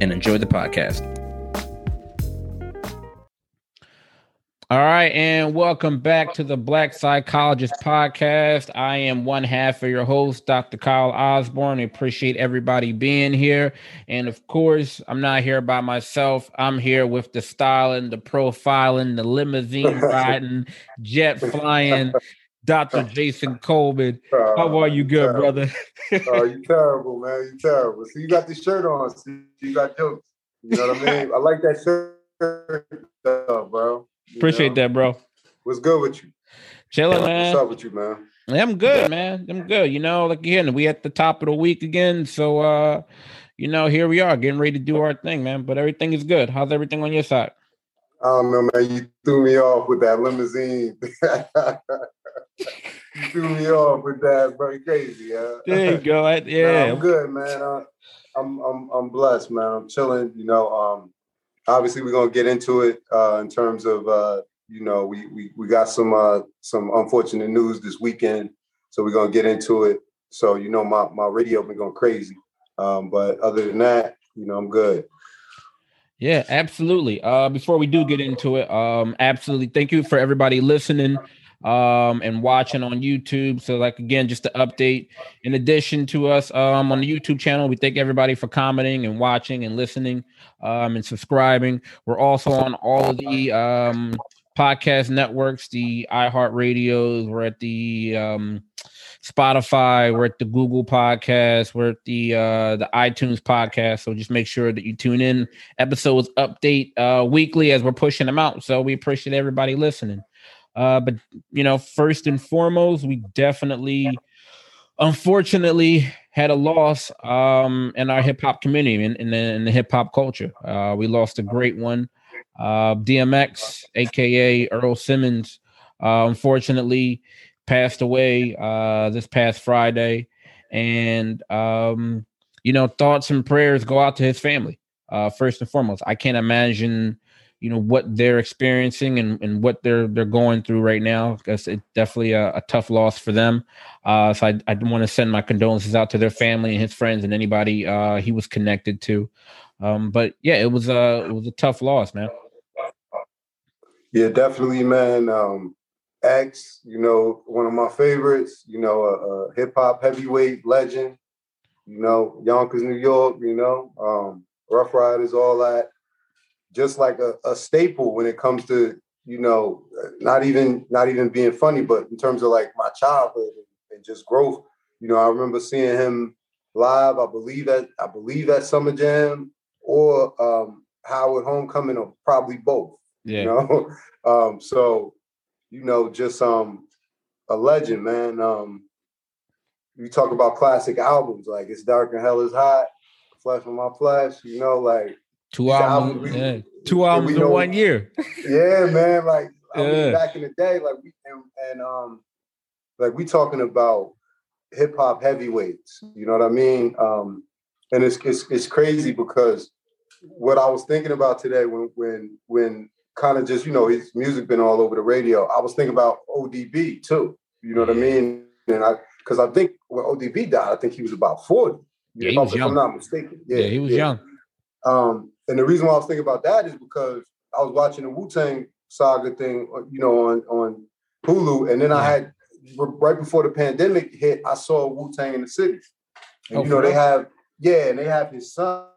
and enjoy the podcast. All right, and welcome back to the Black Psychologist Podcast. I am one half of your host, Dr. Kyle Osborne. I appreciate everybody being here. And of course, I'm not here by myself. I'm here with the styling, the profiling, the limousine riding, jet flying, Dr. Jason Coleman. How are you good, brother? oh, you terrible, man. You terrible. So you got the shirt on. So you got jokes. You know what I mean? I like that shirt, bro. You Appreciate know? that, bro. What's good with you? Chilling, man. What's up with you, man? I'm good, man. I'm good. You know, like again, we at the top of the week again. So uh, you know, here we are getting ready to do our thing, man. But everything is good. How's everything on your side? I don't know, man. You threw me off with that limousine. you threw me off with that. Very crazy. Yeah. There you go. yeah. No, I'm good, man. Uh, I'm I'm I'm blessed, man. I'm chilling. You know, um, obviously we're gonna get into it uh, in terms of uh, you know we we we got some uh, some unfortunate news this weekend, so we're gonna get into it. So you know my my radio been going crazy, um, but other than that, you know I'm good. Yeah, absolutely. Uh, before we do get into it, um, absolutely. Thank you for everybody listening um, and watching on YouTube. So, like again, just to update. In addition to us um, on the YouTube channel, we thank everybody for commenting and watching and listening um, and subscribing. We're also on all of the um, podcast networks, the iHeartRadios. We're at the um, Spotify. We're at the Google Podcast. We're at the uh, the iTunes Podcast. So just make sure that you tune in. Episodes update uh, weekly as we're pushing them out. So we appreciate everybody listening. Uh, but you know, first and foremost, we definitely, unfortunately, had a loss um, in our hip hop community in, in the, the hip hop culture. Uh, we lost a great one, uh, DMX, aka Earl Simmons. Uh, unfortunately, passed away uh, this past Friday, and um, you know, thoughts and prayers go out to his family. Uh, first and foremost, I can't imagine you know what they're experiencing and, and what they're they're going through right now because it's definitely a, a, tough loss for them. Uh, so i, I want to send my condolences out to their family and his friends and anybody uh, he was connected to. Um, but yeah it was a it was a tough loss man. Yeah definitely man. Um, x you know one of my favorites you know a, a hip-hop heavyweight legend you know yonkers new york you know um, Ruff Ryders all that just like a, a staple when it comes to you know not even not even being funny, but in terms of like my childhood and, just growth. You know, I remember seeing him live. I believe at I believe at Summer Jam or um, Howard Homecoming, or probably both. Yeah. You know, um, so you know, just um, a legend, man. Um, you talk about classic albums like "It's Dark and Hell Is Hot," "Flesh of My Flesh." You know, like Two albums, yeah. two albums in one year. yeah, man. Like I mean, back in the day, like we and, and um, like we talking about hip hop heavyweights. You know what I mean? Um, and it's it's it's crazy because what I was thinking about today when when when kind of just you know his music been all over the radio. I was thinking about ODB too. You know what I mean? And I because I think when ODB died, I think he was about forty. Yeah, he was if young. I'm not mistaken. Yeah, yeah he was yeah. young. Um, and the reason why I was thinking about that is because I was watching the Wu Tang Saga thing, uh, you know, on on Hulu, and then I had right before the pandemic hit, I saw Wu Tang in the city, and oh, you know they have yeah, and they have his son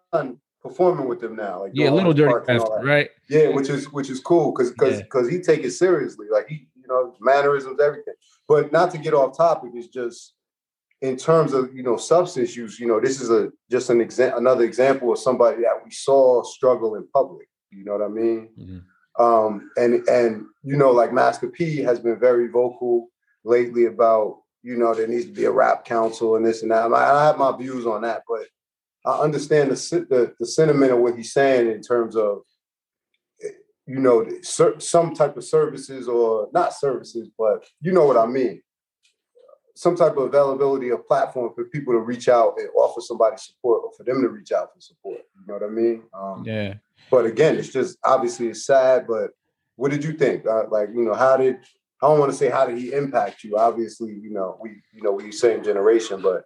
performing with them now, like yeah, little dirty right? Yeah, which is which is cool because because because yeah. he take it seriously, like he you know mannerisms, everything. But not to get off topic, it's just in terms of you know substance use, you know, this is a just an example, another example of somebody that we saw struggle in public. You know what I mean? Mm-hmm. Um, and and you know, like Master P has been very vocal lately about you know there needs to be a rap council and this and that. I, I have my views on that, but I understand the, the the sentiment of what he's saying in terms of you know some type of services or not services, but you know what I mean. Some type of availability of platform for people to reach out and offer somebody support, or for them to reach out for support. You know what I mean? Um, yeah. But again, it's just obviously it's sad. But what did you think? Uh, like you know, how did I don't want to say how did he impact you? Obviously, you know we you know we same generation, but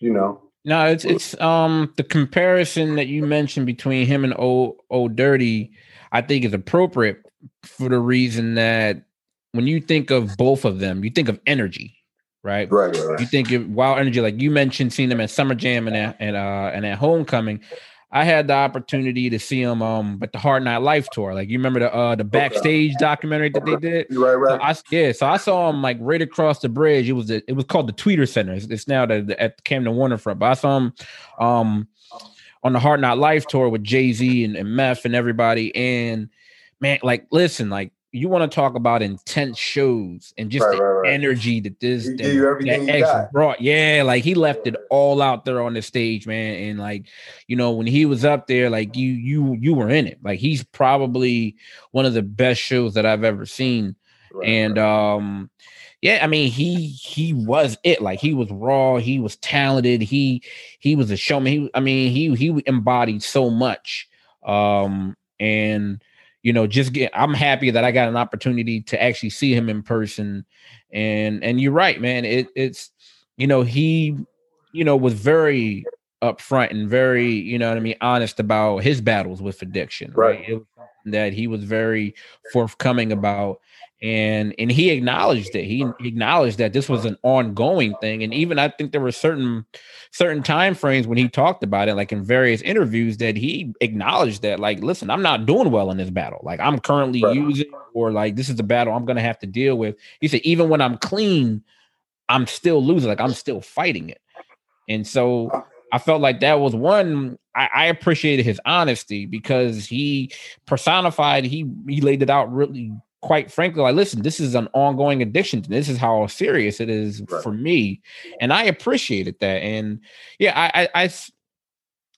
you know no, it's it's um the comparison that you mentioned between him and old old dirty, I think is appropriate for the reason that when you think of both of them, you think of energy, right? Right, right. right. You think of wild energy, like you mentioned, seeing them at Summer Jam and at and uh and at Homecoming. I had the opportunity to see them um at the Hard Knock Life tour. Like you remember the uh the backstage okay. documentary that they did? Right, right. So I, yeah, so I saw them like right across the bridge. It was the, it was called the Tweeter Center. It's, it's now the, the, at the Camden Waterfront. But I saw him um on the Hard Knock Life tour with Jay Z and, and Meth and everybody. And man, like listen, like you want to talk about intense shows and just right, the right, right. energy that this that, that X brought. Yeah, like he left it all out there on the stage, man. And like, you know, when he was up there, like you you you were in it. Like he's probably one of the best shows that I've ever seen. and um yeah, I mean he he was it. Like he was raw, he was talented, he he was a showman. He I mean he he embodied so much. Um and you know, just get I'm happy that I got an opportunity to actually see him in person. And and you're right, man. It it's you know, he, you know, was very upfront and very, you know what I mean, honest about his battles with addiction. Right. right? that he was very forthcoming about and and he acknowledged it he acknowledged that this was an ongoing thing and even i think there were certain certain time frames when he talked about it like in various interviews that he acknowledged that like listen i'm not doing well in this battle like i'm currently right. using or like this is the battle i'm gonna have to deal with he said even when i'm clean i'm still losing like i'm still fighting it and so I felt like that was one. I, I, appreciated his honesty because he personified. He he laid it out really quite frankly, like, listen, this is an ongoing addiction. This is how serious it is right. for me, and I appreciated that. And yeah, I, I, I,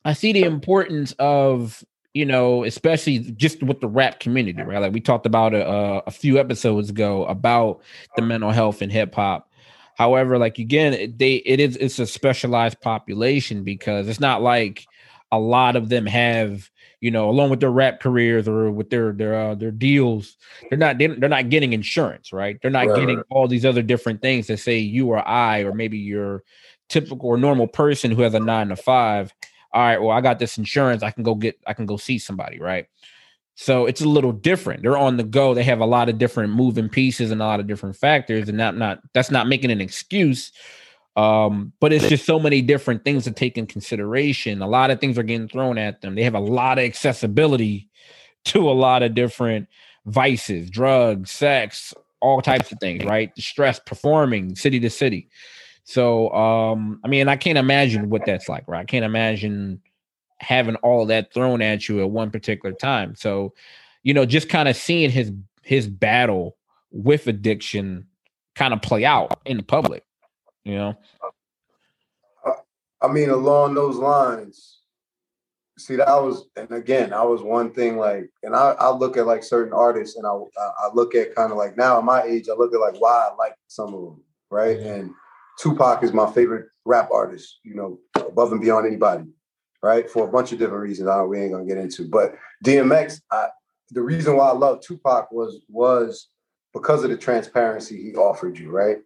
I see the importance of you know, especially just with the rap community, right? Like we talked about a, uh, a few episodes ago about the uh-huh. mental health in hip hop. However, like again, they it is it's a specialized population because it's not like a lot of them have you know, along with their rap careers or with their their uh, their deals, they're not they're not getting insurance, right? They're not right, getting right. all these other different things that say you or I or maybe your typical or normal person who has a nine to five. All right, well, I got this insurance. I can go get I can go see somebody, right? So it's a little different. They're on the go. They have a lot of different moving pieces and a lot of different factors, and that not that's not making an excuse um, but it's just so many different things to take in consideration. A lot of things are getting thrown at them. They have a lot of accessibility to a lot of different vices, drugs, sex, all types of things, right? Stress, performing city to city. So, um, I mean, I can't imagine what that's like, right? I can't imagine having all that thrown at you at one particular time. So, you know, just kind of seeing his his battle with addiction kind of play out in the public you know. I mean, along those lines, see that was, and again, I was one thing like, and I, I look at like certain artists, and I I look at kind of like now at my age, I look at like why I like some of them, right? Mm-hmm. And Tupac is my favorite rap artist, you know, above and beyond anybody, right? For a bunch of different reasons, I we ain't gonna get into. But DMX, I, the reason why I love Tupac was was because of the transparency he offered you, right?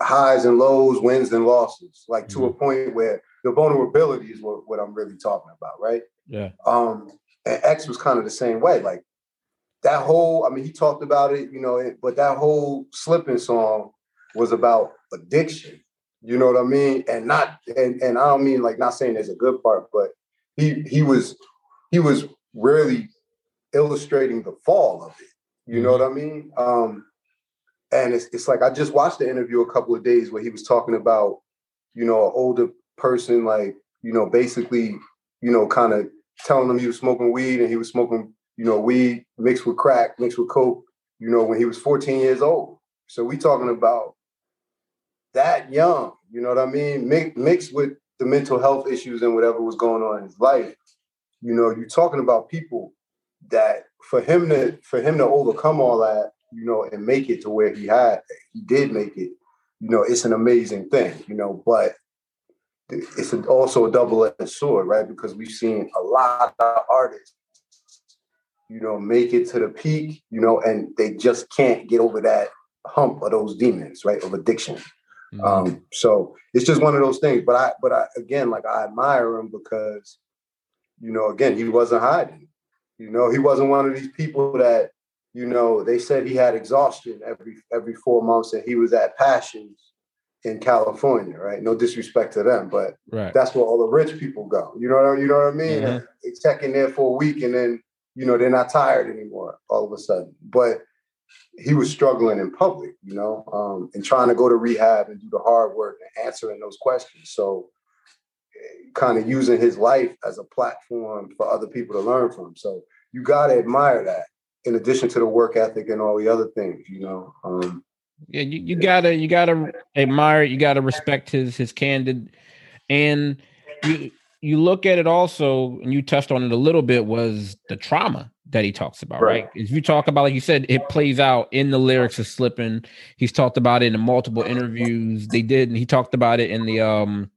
Highs and lows, wins and losses, like to mm-hmm. a point where the vulnerability is what, what I'm really talking about, right? Yeah. Um, and X was kind of the same way. Like that whole, I mean, he talked about it, you know, it, but that whole slipping song was about addiction. You know what I mean? And not and and I don't mean like not saying there's a good part, but he he was he was really illustrating the fall of it. You know mm-hmm. what I mean? Um, and it's, it's like I just watched the interview a couple of days where he was talking about, you know, an older person, like, you know, basically, you know, kind of telling him he was smoking weed and he was smoking, you know, weed mixed with crack, mixed with coke, you know, when he was 14 years old. So we talking about that young, you know what I mean? Mix, mixed with the mental health issues and whatever was going on in his life, you know, you're talking about people that for him to for him to overcome all that, you know, and make it to where he had, he did make it. You know, it's an amazing thing. You know, but it's also a double-edged sword, right? Because we've seen a lot of artists, you know, make it to the peak, you know, and they just can't get over that hump of those demons, right, of addiction. Mm-hmm. Um, so it's just one of those things. But I, but I, again, like I admire him because, you know, again, he wasn't hiding. You know, he wasn't one of these people that, you know, they said he had exhaustion every every four months and he was at Passages in California, right? No disrespect to them, but right. that's where all the rich people go. You know, what, you know what I mean? Mm-hmm. They check in there for a week and then, you know, they're not tired anymore all of a sudden. But he was struggling in public, you know, um, and trying to go to rehab and do the hard work and answering those questions. So, kind of using his life as a platform for other people to learn from. So, you got to admire that in addition to the work ethic and all the other things, you know. Um, yeah, you, you gotta you gotta admire it. You gotta respect his his candid, and you you look at it also, and you touched on it a little bit was the trauma that he talks about, right? right? If you talk about, like you said, it plays out in the lyrics of Slipping. He's talked about it in multiple interviews. They did, and he talked about it in the um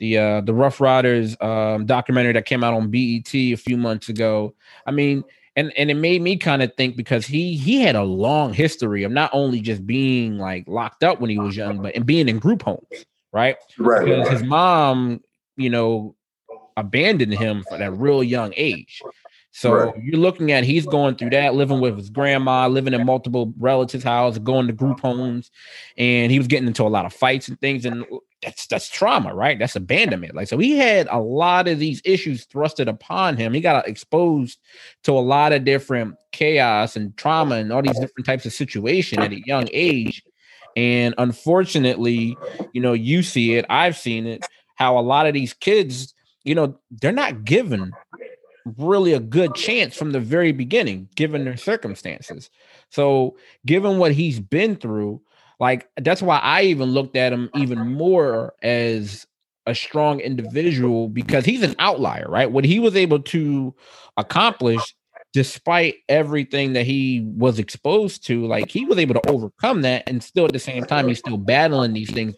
the uh the Ruff Ryders um documentary that came out on BET a few months ago. I mean, and and it made me kind of think because he he had a long history of not only just being like locked up when he was young, but and being in group homes, right? Right. Because his mom, you know, abandoned him for that real young age. So right. you're looking at he's going through that, living with his grandma, living in multiple relatives' houses, going to group homes, and he was getting into a lot of fights and things. And that's that's trauma, right? That's abandonment. Like so, he had a lot of these issues thrusted upon him. He got exposed to a lot of different chaos and trauma and all these different types of situation at a young age. And unfortunately, you know, you see it, I've seen it, how a lot of these kids, you know, they're not given really a good chance from the very beginning, given their circumstances. So, given what he's been through, like that's why I even looked at him even uh-huh. more as a strong individual because he's an outlier, right? What he was able to accomplish despite everything that he was exposed to, like he was able to overcome that and still at the same time he's still battling these things,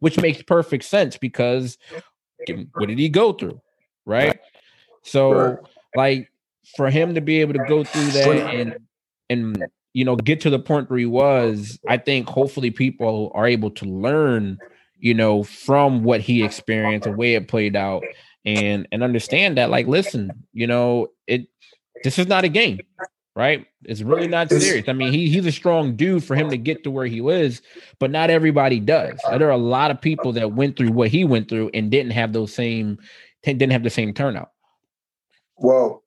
which makes perfect sense because what did he go through? Right. So like for him to be able to go through that and and you know get to the point where he was, I think hopefully people are able to learn, you know, from what he experienced, the way it played out, and and understand that like listen, you know, it this is not a game, right? It's really not serious. I mean, he he's a strong dude for him to get to where he was, but not everybody does. There are a lot of people that went through what he went through and didn't have those same didn't have the same turnout. Well,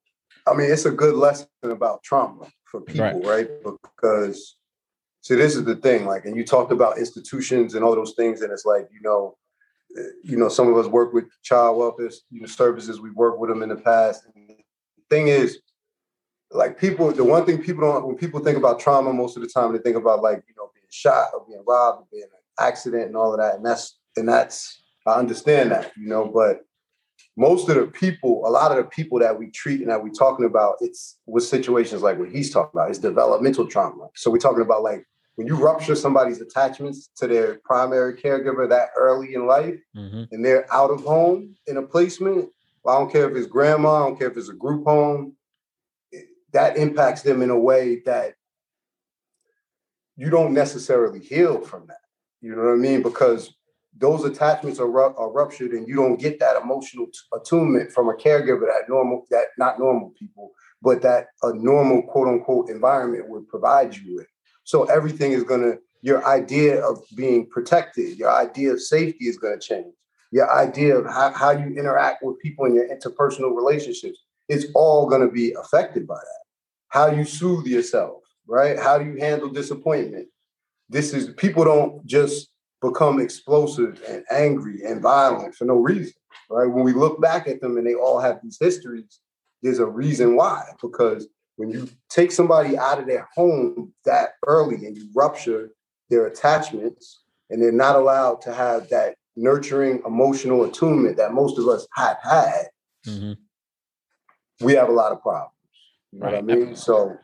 I mean, it's a good lesson about trauma for people, right? right? Because see, this is the thing. Like, and you talked about institutions and all those things, and it's like, you know, eh, you know, some of us work with child welfare, you know, services. We worked with them in the past. And the thing is, like people, the one thing people don't when people think about trauma, most of the time they think about like, you know, being shot or being robbed or being an accident and all of that. And that's and that's I understand that, you know, but most of the people, a lot of the people that we treat and that we're talking about, it's with situations like what he's talking about, it's developmental trauma. So we're talking about like when you rupture somebody's attachments to their primary caregiver that early in life mm-hmm. and they're out of home in a placement, well, I don't care if it's grandma, I don't care if it's a group home, that impacts them in a way that you don't necessarily heal from that. You know what I mean? Because those attachments are, ru- are ruptured and you don't get that emotional t- attunement from a caregiver that normal that not normal people but that a normal quote unquote environment would provide you with. So everything is going to your idea of being protected your idea of safety is going to change. Your idea of how, how you interact with people in your interpersonal relationships it's all going to be affected by that. How you soothe yourself right? How do you handle disappointment? This is people don't just become explosive and angry and violent for no reason, right? When we look back at them and they all have these histories, there's a reason why. Because when you take somebody out of their home that early and you rupture their attachments and they're not allowed to have that nurturing emotional attunement that most of us have had, mm-hmm. we have a lot of problems. You know right. what I mean? So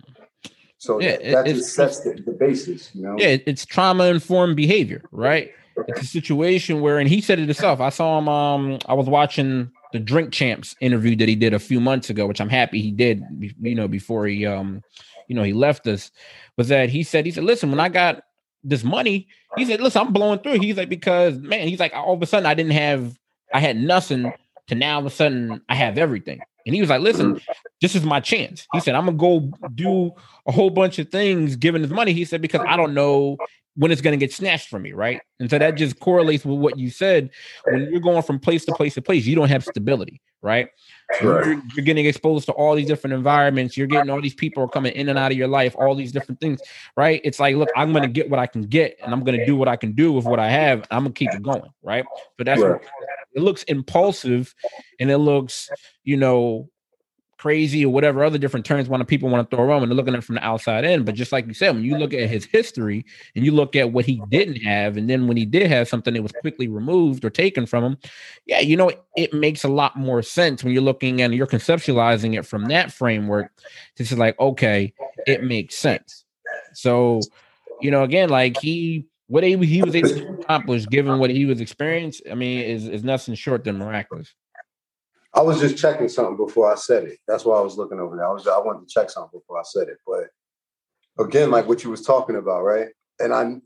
so yeah, that, that just sets the, the basis, you know. Yeah, it's trauma informed behavior, right? It's a situation where, and he said it himself. I saw him. Um, I was watching the Drink Champs interview that he did a few months ago, which I'm happy he did. You know, before he um, you know, he left us, was that he said he said, listen, when I got this money, he said, listen, I'm blowing through. He's like, because man, he's like, all of a sudden I didn't have, I had nothing to now all of a sudden I have everything. And he was like, listen, this is my chance. He said, I'm gonna go do a whole bunch of things given his money. He said, because I don't know when it's going to get snatched from me, right? And so that just correlates with what you said. When you're going from place to place to place, you don't have stability, right? Right. You're, you're, getting exposed to all these different environments. You're getting all these people are coming in and out of your life, all these different things, right? It's like, look, I'm going to get what I can get, and I'm going to do what I can do with what I have. I'm going to keep it going, right? But that's right. what it looks impulsive, and it looks, you know, crazy or whatever other different terms one of people want to throw around when they're looking at it from the outside in. But just like you said, when you look at his history and you look at what he didn't have, and then when he did have something that was quickly removed or taken from him, yeah, you know, it makes a lot more sense when you're looking and you're conceptualizing it from that framework. This is like, okay, it makes sense. So, you know, again, like he what he, he was able to accomplish given what he was experienced, I mean, is, is nothing short than miraculous. I was just checking something before I said it. That's why I was looking over there. I was I wanted to check something before I said it. But again, like what you was talking about, right? And I'm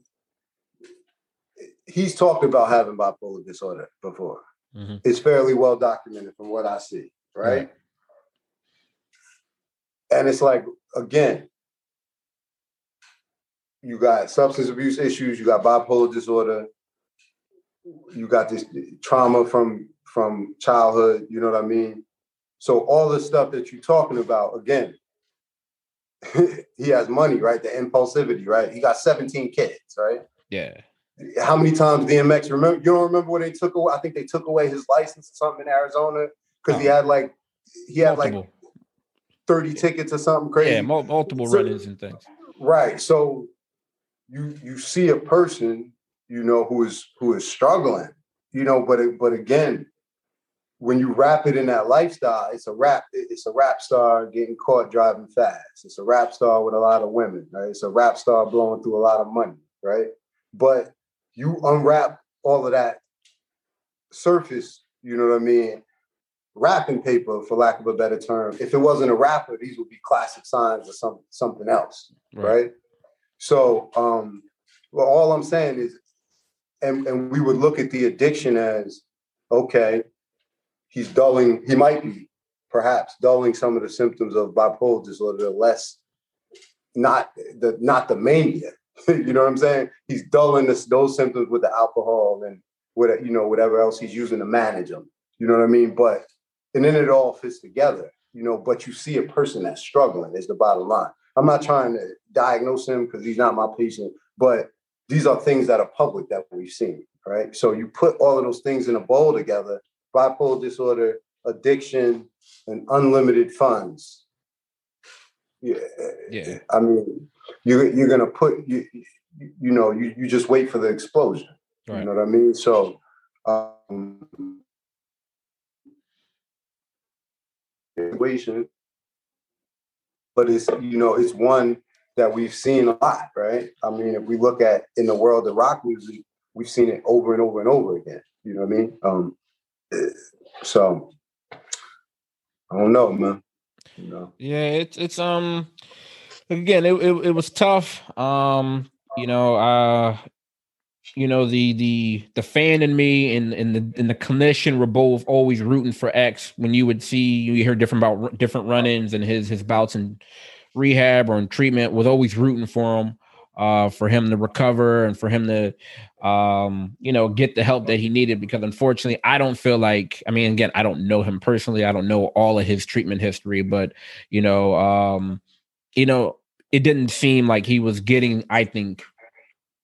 he's talked about having bipolar disorder before. Mm-hmm. It's fairly well documented from what I see, right? And it's like, again, you got substance abuse issues, you got bipolar disorder, you got this trauma from from childhood, you know what I mean? So all the stuff that you're talking about, again, he has money, right? The impulsivity, right? He got 17 kids, right? Yeah. How many times DMX remember you don't remember when they took away I think they took away his license or something in Arizona because oh. he had like he had multiple. like 30 tickets or something crazy. Yeah, multiple so, run-ins and things. Right. So you you see a person, you know, who is who is struggling, you know, but but again, when you wrap it in that lifestyle, it's a rap. It's a rap star getting caught driving fast. It's a rap star with a lot of women, right? It's a rap star blowing through a lot of money, right? But you unwrap all of that surface, you know what I mean? Wrapping paper, for lack of a better term. If it wasn't a rapper, these would be classic signs of some something else, right? right? So, um, well, all I'm saying is, and and we would look at the addiction as okay he's dulling, he might be perhaps dulling some of the symptoms of bipolar disorder, less not the not the mania. you know what I'm saying? He's dulling this, those symptoms with the alcohol and with you know whatever else he's using to manage them. You know what I mean? But and then it all fits together. You know, but you see a person that's struggling is the bottom line. I'm not trying to diagnose him because he's not my patient, but these are things that are public that we've seen, right? So you put all of those things in a bowl together, bipolar disorder, addiction, and unlimited funds. Yeah, yeah. I mean, you're you're gonna put you you know you you just wait for the explosion. Right. You know what I mean? So. Um, situation but it's you know it's one that we've seen a lot right i mean if we look at in the world of rock music we've seen it over and over and over again you know what i mean um so I don't know, man. You know? Yeah, it's it's um again it, it, it was tough. Um, you know, uh you know the the the fan in me and and the and the clinician were both always rooting for X when you would see you hear different about different run-ins and his his bouts in rehab or in treatment was always rooting for him uh, for him to recover and for him to, um, you know, get the help that he needed. Because unfortunately, I don't feel like, I mean, again, I don't know him personally. I don't know all of his treatment history, but you know, um, you know, it didn't seem like he was getting, I think,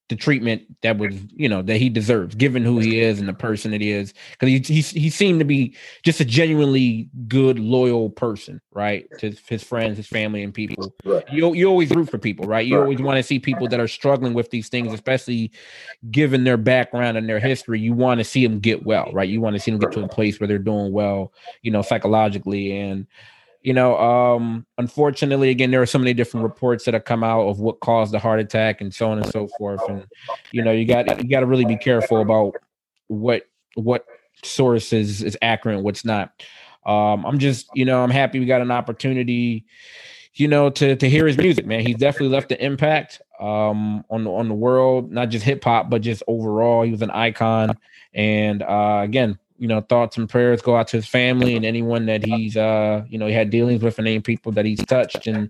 the treatment that was you know that he deserves given who he is and the person that he is. Because he, he he seemed to be just a genuinely good loyal person right to his friends his family and people. Right. you, you always root for people right? You right. always want to see people that are struggling with these things especially given their background and their history. You want to see them get well right? You want to see them get to a place where they're doing well you know psychologically and you know, um, unfortunately, again, there are so many different reports that have come out of what caused the heart attack and so on and so forth. And you know, you got you got to really be careful about what what source is is accurate what's not. Um, I'm just, you know, I'm happy we got an opportunity, you know, to to hear his music, man. He's definitely left an impact um on the on the world, not just hip hop, but just overall. He was an icon. And uh again, you know, thoughts and prayers go out to his family and anyone that he's, uh, you know, he had dealings with and any people that he's touched. And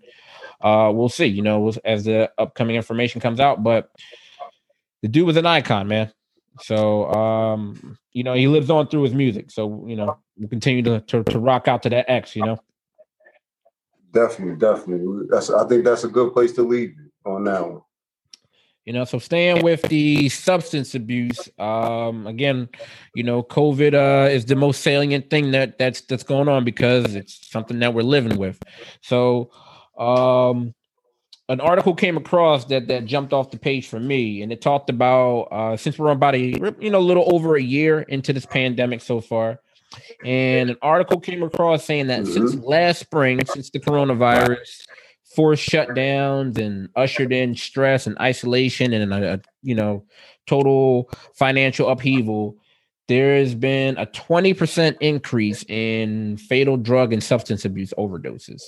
uh, we'll see, you know, as the upcoming information comes out. But the dude was an icon, man. So, um, you know, he lives on through his music. So, you know, we'll continue to, to, to rock out to that X, you know. Definitely, definitely. That's I think that's a good place to leave on that one. You know, so staying with the substance abuse, um, again, you know, COVID uh, is the most salient thing that that's that's going on because it's something that we're living with. So, um, an article came across that that jumped off the page for me, and it talked about uh, since we're about a you know a little over a year into this pandemic so far, and an article came across saying that mm-hmm. since last spring, since the coronavirus forced shutdowns and ushered in stress and isolation and a, you know total financial upheaval there has been a 20% increase in fatal drug and substance abuse overdoses.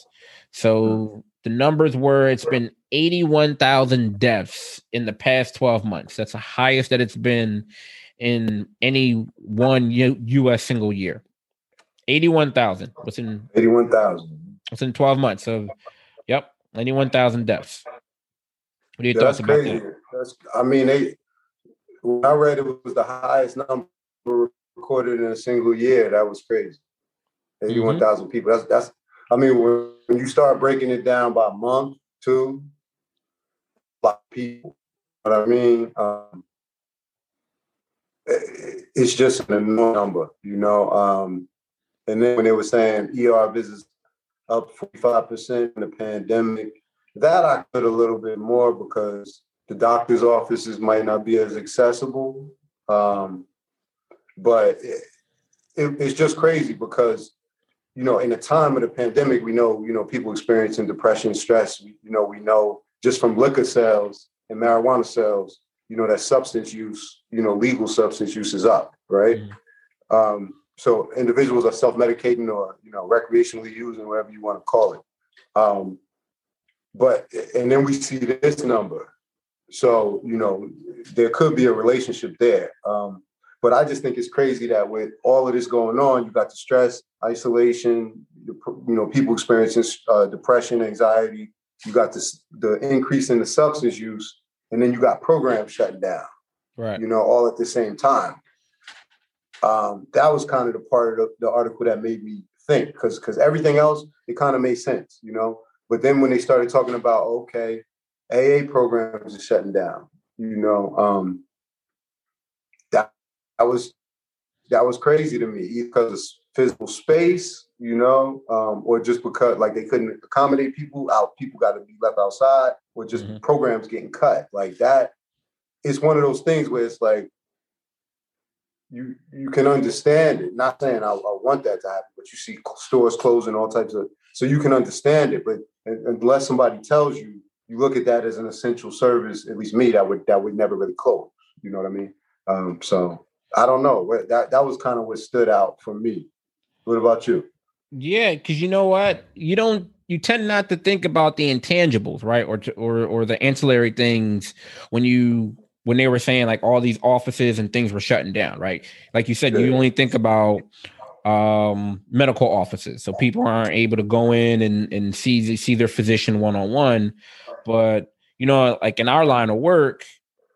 So hmm. the numbers were it's been 81,000 deaths in the past 12 months. That's the highest that it's been in any one U- US single year. 81,000 within 81,000 within 12 months of yep 91,000 deaths. What are your That's thoughts about crazy. that? That's, I mean, they, when I read it was the highest number recorded in a single year. That was crazy. 81,000 mm-hmm. people. That's, that's, I mean, when, when you start breaking it down by month, two, a lot of people. What I mean, um, it's just an enormous number, you know. Um, and then when they were saying ER visits up 45% in the pandemic. That I could a little bit more because the doctor's offices might not be as accessible. Um, but it, it, it's just crazy because, you know, in the time of the pandemic, we know, you know, people experiencing depression, stress, you know, we know just from liquor sales and marijuana sales, you know, that substance use, you know, legal substance use is up, right? Mm-hmm. Um, so individuals are self-medicating or you know recreationally using whatever you want to call it. Um, but and then we see this number. So you know there could be a relationship there. Um, but i just think it's crazy that with all of this going on you got the stress isolation you know people experiencing uh, depression anxiety. You got this the increase in the substance use and then you got programs shutting down. Right. You know all at the same time um, that was kind of the part of the, the article that made me think because because everything else it kind of made sense, you know. But then when they started talking about okay, AA programs are shutting down, you know, um, that that was that was crazy to me because of physical space, you know, um, or just because like they couldn't accommodate people out, people got to be left outside, or just mm-hmm. programs getting cut like that. It's one of those things where it's like you you can understand it. Not saying I, I, want that to happen, but you see stores closing, all types of. So you can understand it, but unless somebody tells you, you look at that as an essential service. At least me, that would that would never really close. You know what I mean? Um, so I don't know. That that was kind of what stood out for me. What about you? Yeah, because you know what, you don't you tend not to think about the intangibles, right, or or or the ancillary things when you when they were saying like all these offices and things were shutting down, right? Like you said, you only think about um medical offices. So people aren't able to go in and and see see their physician one-on-one. But you know like in our line of work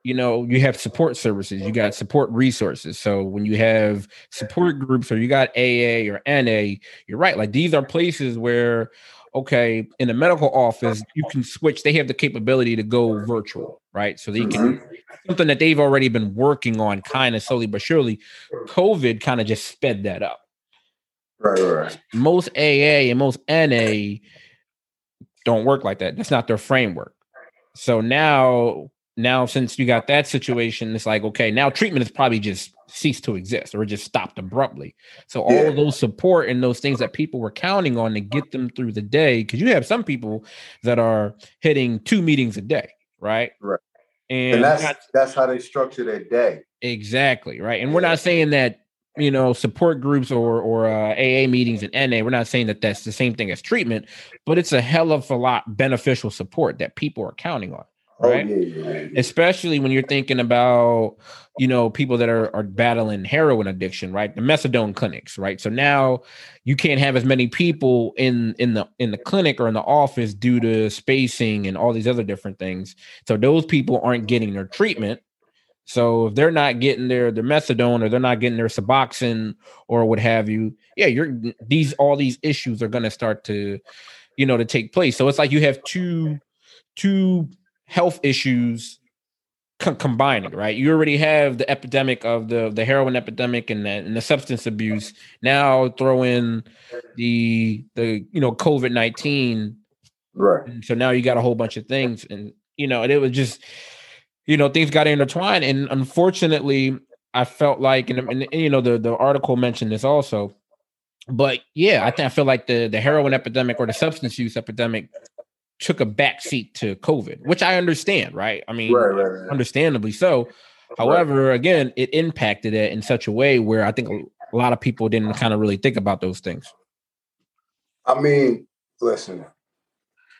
you know you have support services you got support resources. So when you have support groups or you got aa or na you're right. Like these are places where okay, in the medical office, you can switch. They have the capability to go virtual, right? So they can mm-hmm. something that they've already been working on, kind of slowly but surely. COVID kind of just sped that up. Right, right. Most AA and most NA don't work like that. That's not their framework. So now, now since you got that situation, it's like okay, now treatment is probably just ceased to exist or just stopped abruptly. So all yeah. those support and those things that people were counting on to get them through the day, because you have some people that are hitting two meetings a day, right? Right. And, and that's not, that's how they structure their day. Exactly right. And we're not saying that you know support groups or or uh, AA meetings and NA. We're not saying that that's the same thing as treatment, but it's a hell of a lot beneficial support that people are counting on. Oh, right? Oh, yeah, yeah, yeah. Especially when you're thinking about, you know, people that are, are battling heroin addiction, right? The methadone clinics, right? So now you can't have as many people in in the in the clinic or in the office due to spacing and all these other different things. So those people aren't getting their treatment. So if they're not getting their their methadone or they're not getting their Suboxone or what have you, yeah, you're these all these issues are going to start to, you know, to take place. So it's like you have two two health issues co- combining, right? You already have the epidemic of the the heroin epidemic and the, and the substance abuse. Now throw in the the you know COVID nineteen, right? And so now you got a whole bunch of things, and you know, and it was just you know things got intertwined, and unfortunately, I felt like, and, and, and you know, the the article mentioned this also. But yeah, I think I feel like the the heroin epidemic or the substance use epidemic took a backseat to COVID, which I understand, right? I mean, right, right, right. understandably so. However, again, it impacted it in such a way where I think a lot of people didn't kind of really think about those things. I mean, listen,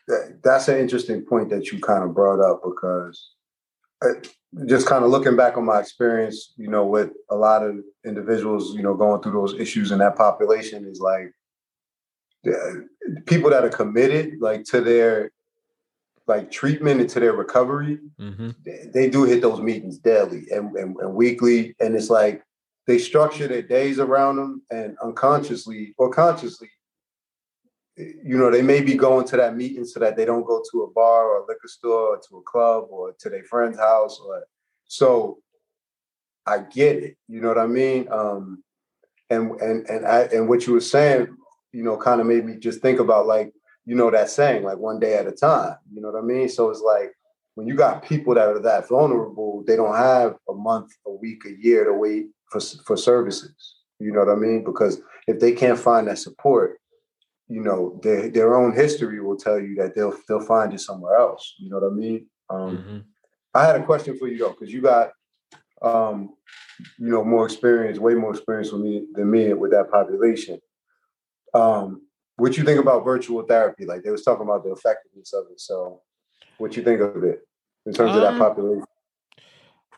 that, that's an interesting point that you kind of brought up because uh, just kind of looking back on my experience, you know, with a lot of individuals, you know, going through those issues in that population is like people that are committed like to their like treatment and to their recovery, mm-hmm. they, they, do hit those meetings daily and, and, and weekly. And it's like they structure their days around them and unconsciously or consciously, you know, they may be going to that meeting so that they don't go to a bar or a liquor store or to a club or to their friend's house or so I get it. You know what I mean? Um, and and and I, and what you were saying you know, kind of made me just think about like, you know, that saying, like one day at a time. You know what I mean? So it's like when you got people that are that vulnerable, they don't have a month, a week, a year to wait for for services. You know what I mean? Because if they can't find that support, you know, their their own history will tell you that they'll they'll find it somewhere else. You know what I mean? Um, mm-hmm. I had a question for you though, because you got um, you know more experience, way more experience with me than me with that population. Um, what you think about virtual therapy? Like they was talking about the effectiveness of it. So, what you think of it in terms um, of that um, population?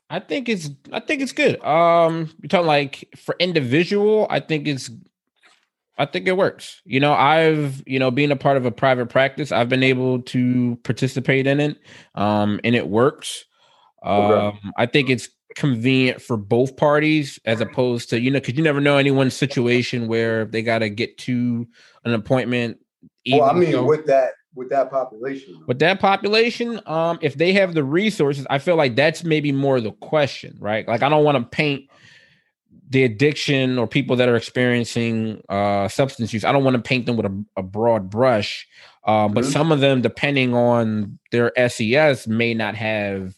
I think it's I think it's good. Um, you're talking like for individual. I think it's I think it works. You know, I've you know being a part of a private practice, I've been able to participate in it, um, and it works. Um, okay. I think it's convenient for both parties as opposed to you know because you never know anyone's situation where they got to get to an appointment well i mean with that with that population with that population um if they have the resources i feel like that's maybe more the question right? Like i don't want to paint the addiction or people that are experiencing uh substance use i don't want to paint them with a, a broad brush um, but mm-hmm. some of them depending on their ses may not have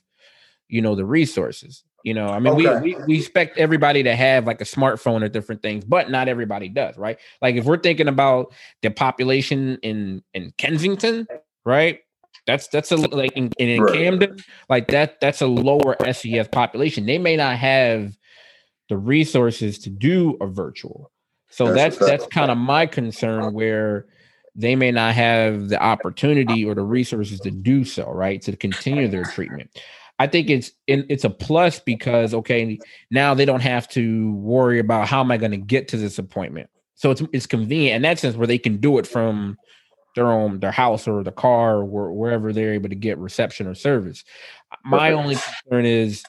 you know the resources you know, I mean, okay. we, we we expect everybody to have like a smartphone or different things, but not everybody does, right? Like if we're thinking about the population in in Kensington, right? That's that's a like in, in right. Camden, like that that's a lower SES population. They may not have the resources to do a virtual. So that's that's, that's kind of my concern where they may not have the opportunity or the resources to do so, right? To continue their treatment. I think it's it's a plus because okay, now they don't have to worry about how am I going to get to this appointment. So it's it's convenient in that sense where they can do it from their own their house or the car or wherever they're able to get reception or service. My only concern is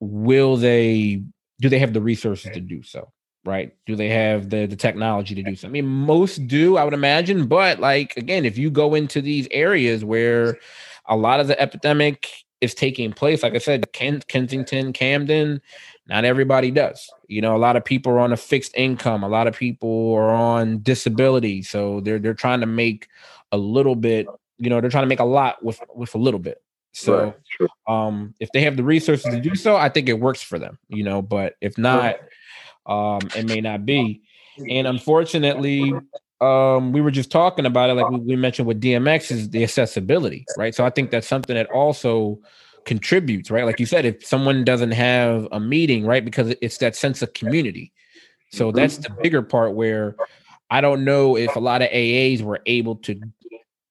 will they do they have the resources to do so? right? Do they have the the technology to do so? I mean, most do, I would imagine, but like again, if you go into these areas where a lot of the epidemic is taking place, like I said, Ken, Kensington, Camden, not everybody does. You know, a lot of people are on a fixed income, a lot of people are on disability, so they're they're trying to make a little bit, you know, they're trying to make a lot with with a little bit. So um if they have the resources to do so, I think it works for them, you know, but if not, um, it may not be. And unfortunately, um, we were just talking about it, like we, we mentioned with DMX, is the accessibility, right? So I think that's something that also contributes, right? Like you said, if someone doesn't have a meeting, right, because it's that sense of community. So mm-hmm. that's the bigger part where I don't know if a lot of AAs were able to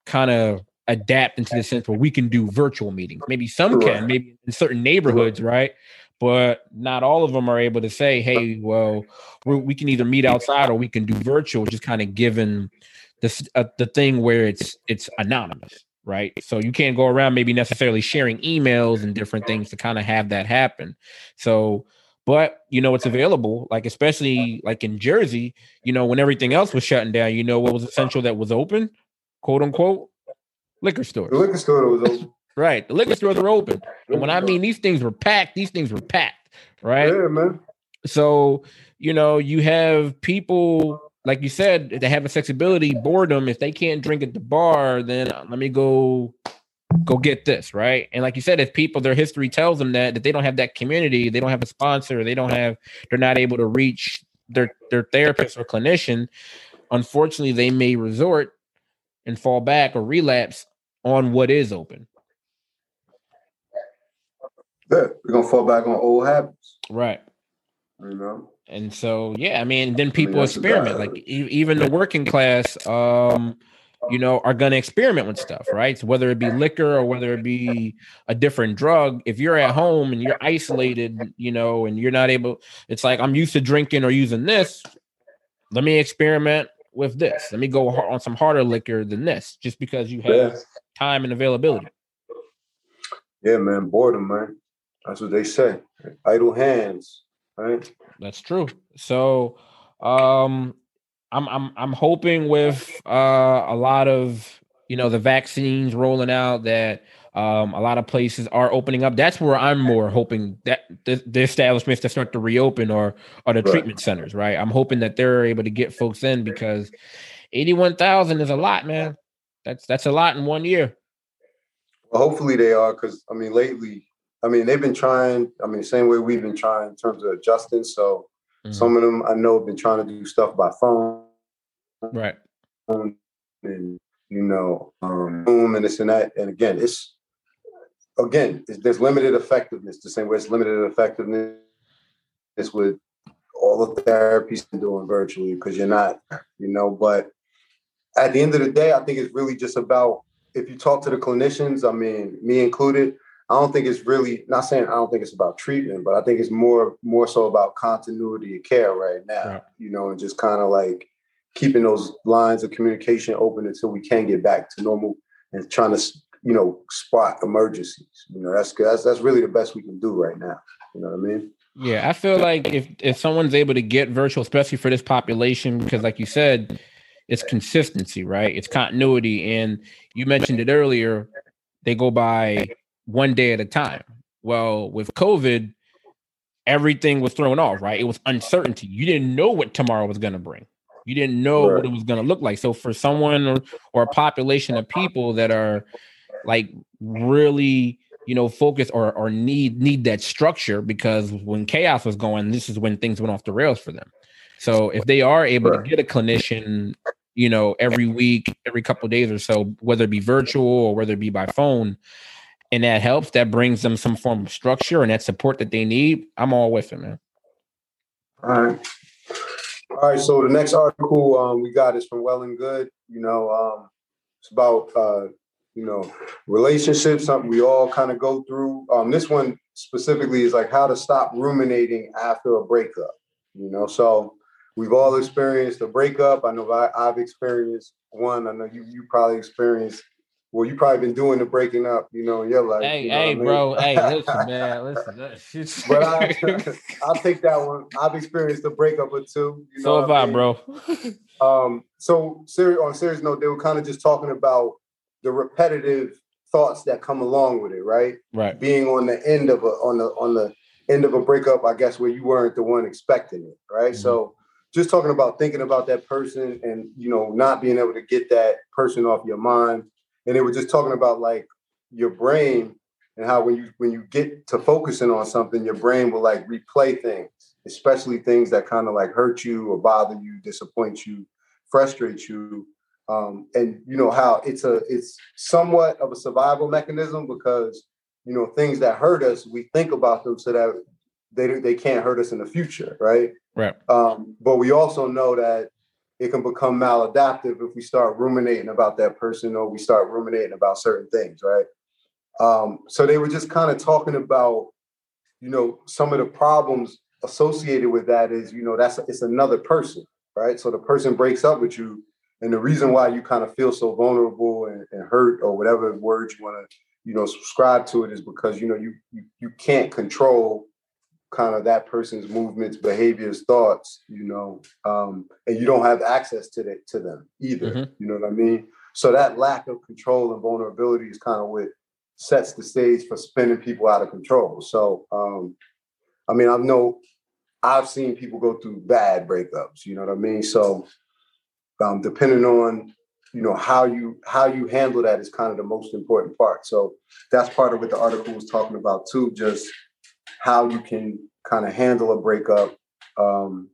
kind of adapt into the sense where we can do virtual meetings. Maybe some can, maybe in certain neighborhoods, right? But not all of them are able to say, "Hey, well, we can either meet outside or we can do virtual." Just kind of given this uh, the thing where it's it's anonymous, right? So you can't go around maybe necessarily sharing emails and different things to kind of have that happen. So, but you know, it's available. Like especially like in Jersey, you know, when everything else was shutting down, you know, what was essential that was open, quote unquote, liquor stores. The liquor store was open. Right. The liquor stores are open. And when I mean these things were packed, these things were packed. Right. Yeah, man. So, you know, you have people, like you said, they have a accessibility, boredom. If they can't drink at the bar, then uh, let me go go get this, right? And like you said, if people their history tells them that that they don't have that community, they don't have a sponsor, they don't have, they're not able to reach their their therapist or clinician, unfortunately, they may resort and fall back or relapse on what is open. Yeah, we're gonna fall back on old habits. Right. You know. And so, yeah, I mean, then people I mean, experiment. Like even the working class, um, you know, are going to experiment with stuff, right? So whether it be liquor or whether it be a different drug, if you're at home and you're isolated, you know, and you're not able, it's like I'm used to drinking or using this. Let me experiment with this. Let me go on some harder liquor than this, just because you have yeah. time and availability. Yeah, man, boredom, man. That's what they say. Idle hands, right? That's true. So um I'm I'm I'm hoping with uh a lot of you know the vaccines rolling out that um a lot of places are opening up. That's where I'm more hoping that the, the establishments that start to reopen or or the right. treatment centers, right? I'm hoping that they're able to get folks in because 81,000 is a lot, man. That's that's a lot in one year. Well, hopefully they are because I mean lately I mean, they've been trying. I mean, same way we've been trying in terms of adjusting. So mm-hmm. some of them I know have been trying to do stuff by phone, right? And you know, um, Zoom and this and that. And again, it's again, it's, there's limited effectiveness. The same way it's limited effectiveness this with all the therapies doing virtually because you're not, you know. But at the end of the day, I think it's really just about if you talk to the clinicians. I mean, me included I don't think it's really not saying I don't think it's about treatment, but I think it's more more so about continuity of care right now. Right. You know, and just kind of like keeping those lines of communication open until we can get back to normal and trying to you know spot emergencies. You know, that's that's that's really the best we can do right now. You know what I mean? Yeah, I feel like if if someone's able to get virtual, especially for this population, because like you said, it's consistency, right? It's continuity, and you mentioned it earlier. They go by one day at a time. Well, with COVID, everything was thrown off, right? It was uncertainty. You didn't know what tomorrow was going to bring. You didn't know right. what it was going to look like. So for someone or, or a population of people that are like really, you know, focused or or need need that structure because when chaos was going, this is when things went off the rails for them. So if they are able right. to get a clinician, you know, every week, every couple days or so, whether it be virtual or whether it be by phone, and that helps, that brings them some form of structure and that support that they need, I'm all with it, man. All right. All right. So the next article um, we got is from Well and Good. You know, um, it's about uh, you know relationships, something we all kind of go through. Um, this one specifically is like how to stop ruminating after a breakup. You know, so we've all experienced a breakup. I know I, have experienced one. I know you you probably experienced well, you probably been doing the breaking up, you know, in your life. Hey, you know hey, I mean? bro. hey, listen, man. Listen. but I, I'll take that one. I've experienced a breakup or two. You so know have I, mean? bro. Um, so serious on serious note, they were kind of just talking about the repetitive thoughts that come along with it, right? Right. Being on the end of a on the on the end of a breakup, I guess where you weren't the one expecting it, right? Mhm. So just talking about thinking about that person and you know not being able to get that person off your mind and they were just talking about like your brain and how when you when you get to focusing on something your brain will like replay things especially things that kind of like hurt you or bother you disappoint you frustrate you um, and you know how it's a it's somewhat of a survival mechanism because you know things that hurt us we think about them so that they they can't hurt us in the future right Right. um, but we also know that it can become maladaptive if we start ruminating about that person or we start ruminating about certain things, right? Um, so they were just kind of talking about, you know, some of the problems associated with that is, you know, that's it's another person, right? So the person breaks up with you, and the reason why you kind of feel so vulnerable and, and hurt or whatever words you want to, you know, subscribe to it is because you know you you, you can't control kind of that person's movements, behaviors, thoughts, you know, um, and you don't have access to that to them either. Mhm. You know what I mean? So that lack of control and vulnerability is kind of what sets the stage for spinning people out of control. So, um, I mean, I know I've seen people go through bad breakups. You know what I mean? So, um, depending on you know how you how you handle that is kind of the most important part. So that's part of what the article was talking about too. Just how you can kind of handle a breakup um,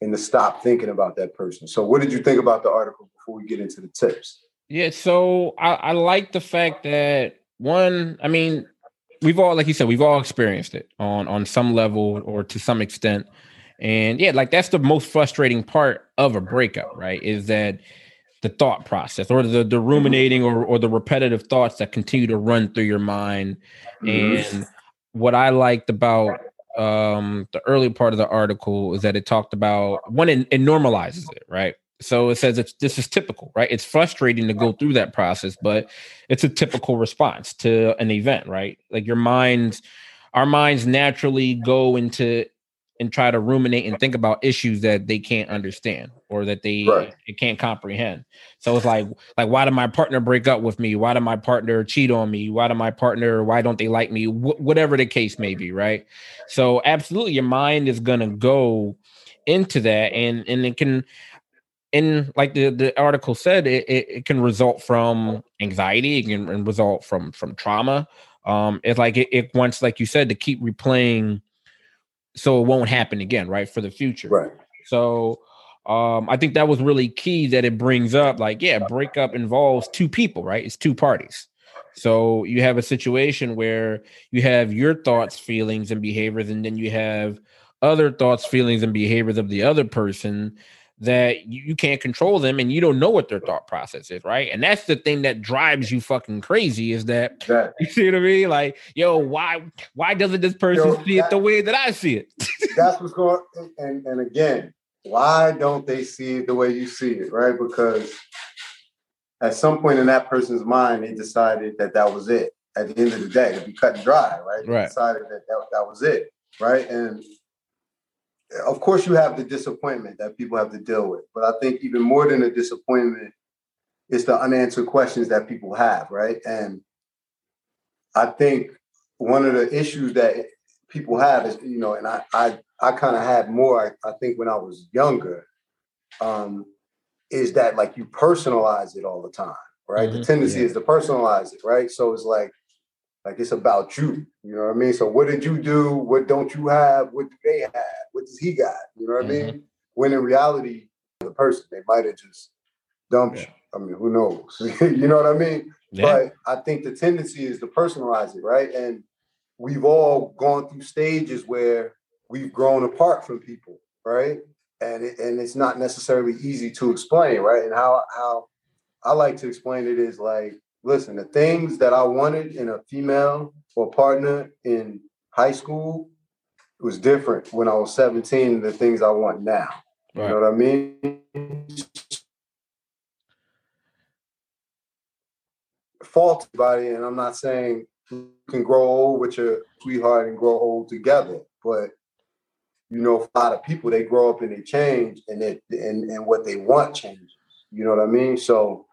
and to stop thinking about that person. So, what did you think about the article before we get into the tips? Yeah, so I, I like the fact that one, I mean, we've all, like you said, we've all experienced it on on some level or to some extent. And yeah, like that's the most frustrating part of a breakup, right? Is that the thought process or the, the ruminating or, or the repetitive thoughts that continue to run through your mind. Mhm. And what I liked about um, the early part of the article is that it talked about one, it, it normalizes it, right? So it says it's this is typical, right? It's frustrating to go through that process, but it's a typical response to an event, right? Like your minds, our minds naturally go into and try to ruminate and think about issues that they can't understand or that they, Right. they can't comprehend. So it's like, like, why did my partner break up with me? Why did my partner cheat on me? Why did my partner? Why don't they like me? Wh- whatever the case may be, right? So absolutely, your mind is gonna go into that, and and it can, and like the the article said, it it, it can result from anxiety. It can result from from trauma. Um, it's like it, it wants, like you said, to keep replaying, so it won't happen again, right, for the future. Right. So um, I think that was really key that it brings up. Like, yeah, breakup involves two people, right? It's two parties. So you have a situation where you have your thoughts, feelings, and behaviors, and then you have other thoughts, feelings, and behaviors of the other person that you, you can't control them and you don't know what their thought process is, right? And that's the thing that drives you fucking crazy is that That you see what I mean? Like, yo, why why doesn't this person Yo, see it the way that I see it? that's what's going and and again, why don't they see it the way you see it, right? Because at some point in that person's mind, they decided that that was it. At the end of the day, to be cut and dry, right? They Right. decided that, that that was it, right? And of course, you have the disappointment that people have to deal with, but I think even more than the disappointment is the unanswered questions that people have, right? And I think one of the issues that people have is, you know, and I I I kind of had more, I, I think, when I was younger, um, is that like you personalize it all the time, right? The Mhm, tendency yeah. is to personalize it, right? So it's like, like it's about you, you know what I mean? So what did you do? What don't you have? What do they have? What does he got? You know what Mm-hmm. I mean? When in reality, the person they might have just dumped Yeah. you. I mean, who knows? you know what I mean? Yeah. But I think the tendency is to personalize it, right? And we've all gone through stages where we've grown apart from people, right? And it, and it's not necessarily easy to explain, right? And how how I like to explain it is like, listen, the things that I wanted in a female or partner in high school was different when I was 17 than the things I want now. You know what I mean? fault anybody, and I'm not saying you can grow old with your sweetheart and grow old together, but you know, a lot of people they grow up and they change, and it and and what they want changes. You know what I mean? So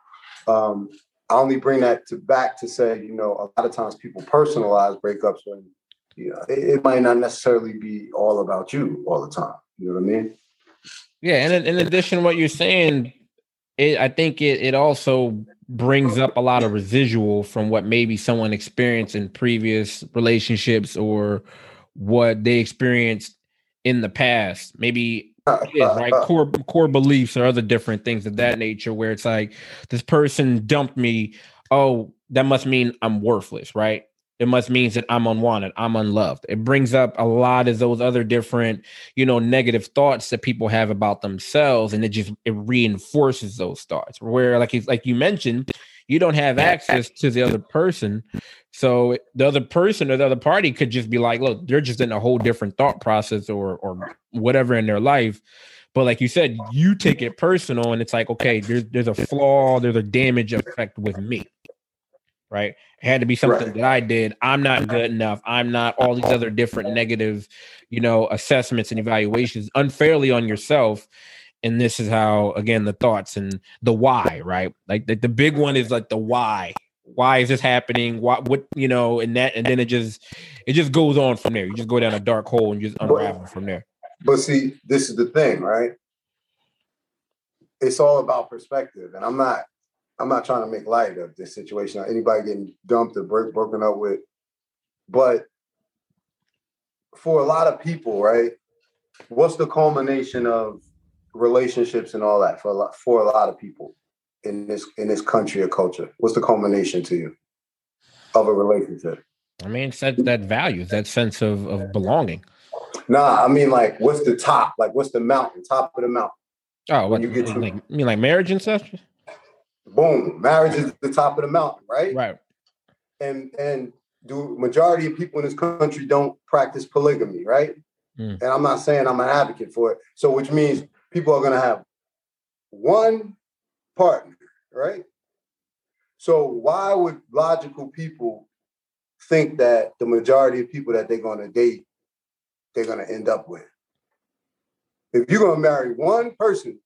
um, I only bring that to back to say, you know, a lot of times people personalize breakups when you know it, it might not necessarily be all about you all the time. You know what I mean? Yeah, and in, in addition what you're saying, it, I think it it also brings up a lot of residual from what maybe someone experienced in previous relationships or what they experienced in the past. Maybe right? Core core beliefs or other different things of that nature where it's like this person dumped me. Oh, that must mean I'm worthless, right? It must means that I'm unwanted, I'm unloved. It brings up a lot of those other different, you know, negative thoughts that people have about themselves, and it just it reinforces those thoughts. Where, like like you mentioned, you don't have access to the other person, so the other person or the other party could just be like, look, they're just in a whole different thought process or or whatever in their life. But like you said, you take it personal, and it's like, okay, there's there's a flaw, there's a damage effect with me right? It had to be something right. that I did. I'm not good enough. I'm not all these other different negative, you know, assessments and evaluations unfairly on yourself. And this is how, again, the thoughts and the why, right? Like the, the big one is like the why. Why is this happening? What, what, you know, and that, and then it just, it just goes on from there. You just go down a dark hole and just unravel from there. But see, this is the thing, right? It's all about perspective. And I'm not, I'm not trying to make light of this situation. Or anybody getting dumped or break, broken up with, but for a lot of people, right? What's the culmination of relationships and all that for a lot for a lot of people in this in this country or culture? What's the culmination to you of a relationship? I mean, it's that that value, that sense of of belonging. Nah, I mean, like, what's the top? Like, what's the mountain? Top of the mountain. Oh, what, you get like, you mean like marriage and stuff? Boom, marriage is the top of the mountain, right? Right. And and do majority of people in this country don't practice polygamy, right? Mm. And I'm not saying I'm an advocate for it. So which means people are gonna have one partner, right? So why would logical people think that the majority of people that they're gonna date, they're gonna end up with? If you're gonna marry one person